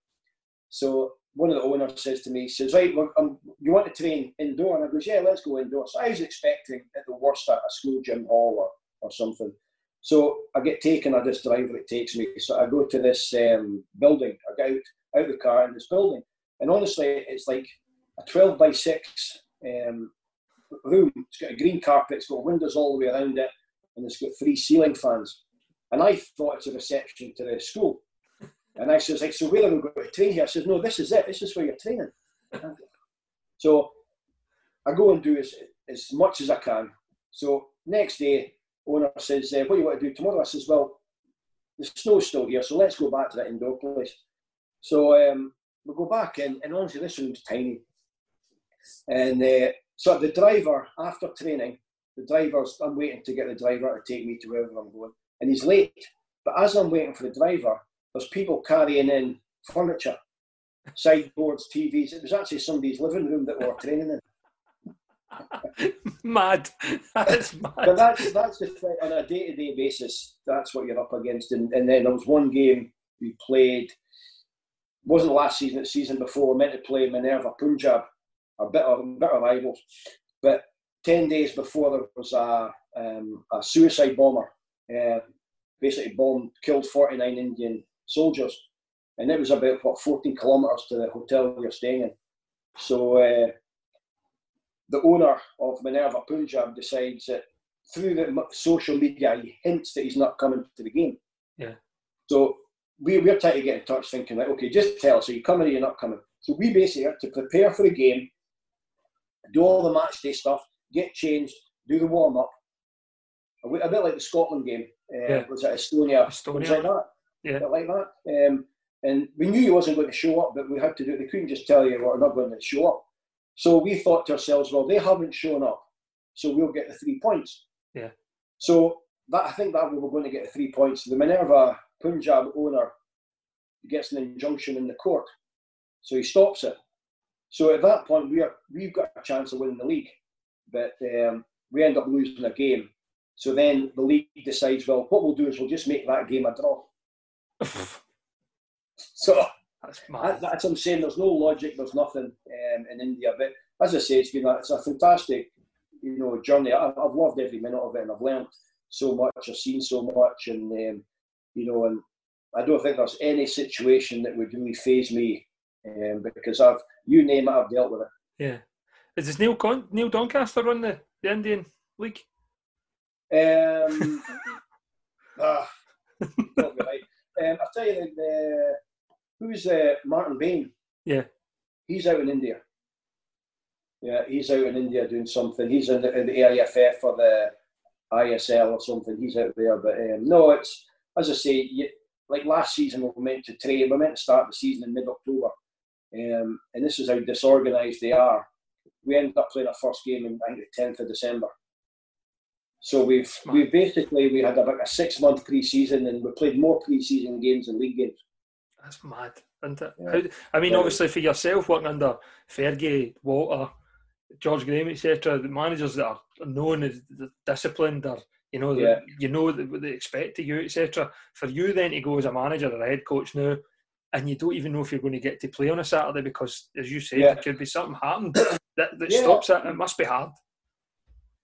So one of the owners says to me, he says, right, um, you want to train indoor? And I goes, yeah, let's go indoor. So I was expecting at the worst a, a school gym hall or, or something. So I get taken at this driver it takes me. So I go to this um, building. I get out, out the car in this building. And honestly, it's like a 12 by 6 um, room. It's got a green carpet, it's got windows all the way around it, and it's got three ceiling fans. And I thought it's a reception to the school. And I says, like, so where are we going to train here? I says, no, this is it. This is where you're training. So I go and do as, as much as I can. So next day, owner says, uh, what do you want to do tomorrow? I says, well, the snow's still here, so let's go back to that indoor place. So um, we go back in, and honestly, this room's tiny. And uh, so the driver, after training, the driver's, I'm waiting to get the driver to take me to wherever I'm going, and he's late. But as I'm waiting for the driver, there's people carrying in furniture, sideboards, TVs. It was actually somebody's living room that we were training in. mad. That's mad. But that's that's the thing, on a day to day basis. That's what you're up against. And, and then there was one game we played. Wasn't last season. The season before, we meant to play Minerva Punjab, a bitter bitter rivals. But ten days before, there was a um, a suicide bomber. Uh, basically, bombed, killed 49 Indian soldiers, and it was about what 14 kilometres to the hotel we were staying in. So. Uh, the owner of Minerva Punjab decides that through the social media, he hints that he's not coming to the game. Yeah. So we, we're trying to get in touch, thinking like, okay, just tell us, are you coming or you're not coming? So we basically had to prepare for the game, do all the match day stuff, get changed, do the warm up. A, bit- a bit like the Scotland game. Uh, Yeah. Was it Estonia? It was Estonia. like that. Yeah. A bit like that. Um, and we knew he wasn't going to show up, but we had to do it. They couldn't just tell you we're not going to show up. So we thought to ourselves, well, they haven't shown up, so we'll get the three points. Yeah. So that I think that we were going to get the three points. The Minerva Punjab owner gets an injunction in the court, so he stops it. So at that point, we are we've got a chance of winning the league, but um, we end up losing a game. So then the league decides, well, what we'll do is we'll just make that game a draw. so That's that, that's what I'm saying. There's no logic. There's nothing um, in India. But as I say, it's been a, it's a fantastic, you know, journey. I, I've loved every minute of it, and I've learned so much. I've seen so much, and um, you know, and I don't think there's any situation that would really faze me um, because I've you name it, I've dealt with it. Yeah. Is this Neil Con- Neil Doncaster run the, the Indian League? Um, ah, not right. Um, I'll tell you, the, the, who's uh, Martin Bain? Yeah. He's out in India. Yeah, he's out in India doing something. He's in the, in the AIFF or the ISL or something. He's out there. But um, no, it's, as I say, you, like last season, we were meant to train, we were meant to start the season in mid October. Um, and this is how disorganised they are. We ended up playing our first game in I think the 10th of December. So we've we basically we had about a six month pre season and we played more pre season games than league games. That's mad, isn't it? Yeah. How, I mean, Yeah. obviously for yourself working under Fergie, Walter, George Graham, etc., the managers that are known as disciplined or you know, Yeah. you know what they expect of you, etc. For you then to go as a manager or a head coach now, and you don't even know if you're going to get to play on a Saturday because, as you said, Yeah. there could be something happen that, that Yeah. stops it. It must be hard.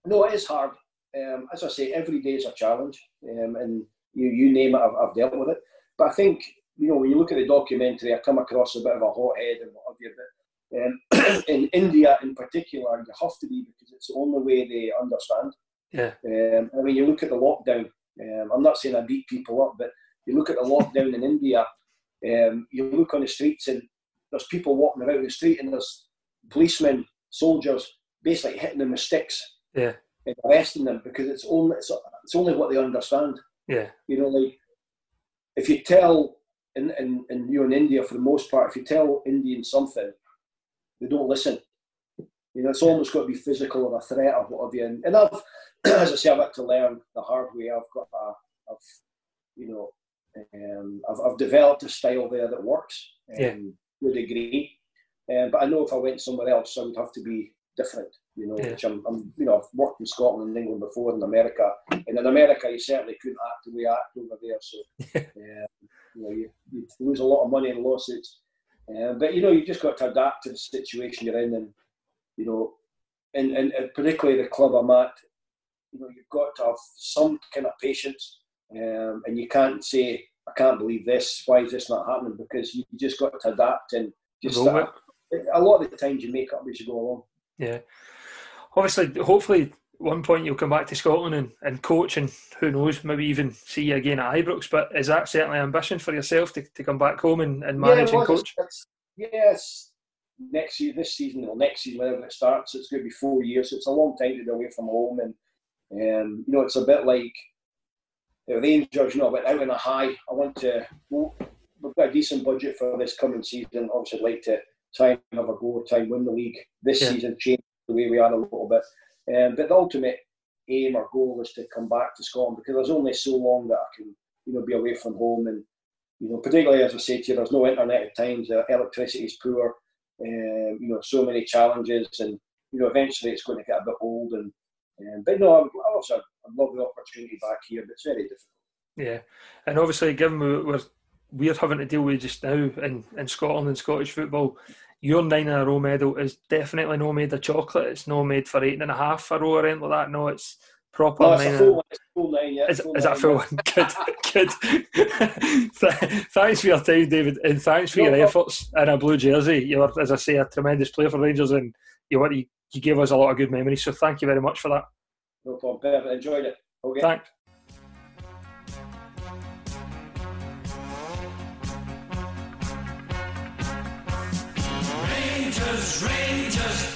No, it is hard. Um, as I say, every day is a challenge, um, and you you name it, I've, I've dealt with it. But I think you know when you look at the documentary, I come across a bit of a hothead and what have you. But um, in India, in particular, you have to be because it's the only way they understand. Yeah. Um, I mean, you look at the lockdown. Um, I'm not saying I beat people up, but you look at the lockdown in India. Um, you look on the streets and there's people walking around the street, and there's policemen, soldiers, basically hitting them with sticks Yeah. and arresting them because it's only it's, it's only what they understand. Yeah. You know, like if you tell in, in, in you know, in India for the most part, if you tell Indians something, they don't listen. You know, it's almost got to be physical or a threat or what have you. And, and I've, as I say, I've had to learn the hard way. I've got a, I've, you know, um, I've, I've developed a style there that works um, Yeah. to a degree. Um, but I know if I went somewhere else, I would have to be different. You know, Yeah. which I'm, I'm, you know, I've worked in Scotland and England before, in America, and in America, you certainly couldn't act the way I act over there. So, um, you know, you, you lose a lot of money in lawsuits. Um, but you know, you just got to adapt to the situation you're in, and you know, and, and, and particularly the club I'm at, you know, you've got to have some kind of patience, um, and you can't say, "I can't believe this. Why is this not happening?" Because you just got to adapt and just with a lot of the times you make up as you go along. Yeah. Obviously, hopefully, one point you'll come back to Scotland and, and coach, and who knows, maybe even see you again at Ibrox. But is that certainly ambition for yourself to, to come back home and, and manage well, and coach? it's- it's- Yes, next year, this season, or next season, whenever it starts, it's going to be four years. So it's a long time to be away from home, and um, you know, it's a bit like the Rangers. I went out on a high. I want to. We've got a decent budget for this coming season. Obviously, I'd like to try and have a go, try and win the league this Yeah. season, change the way we are a little bit. Um, but the ultimate aim or goal is to come back to Scotland because there's only so long that I can, you know, be away from home and you know, particularly as I say to you, there's no internet at times. The electricity is poor. Um, you know, so many challenges, and you know, eventually it's going to get a bit old. And um, but no, I I also I love the opportunity back here, but it's very difficult. Yeah. And obviously, given we- we're, we're having to deal with just now in, in Scotland and Scottish football, your nine in a row medal is definitely no made of chocolate. It's no made for eight and a half a row or anything like that. No, it's proper No, it's full, it's full nine. Yeah, Is, is that full one? Good, good. Thanks for your time, David, and thanks for No your problem. efforts in a blue jersey. You were, as I say, a tremendous player for Rangers, and you, you gave us a lot of good memories. So thank you very much for that. No problem. Perfect. Enjoyed it. Okay. Thanks. Rangers, Rangers, easy okay. Up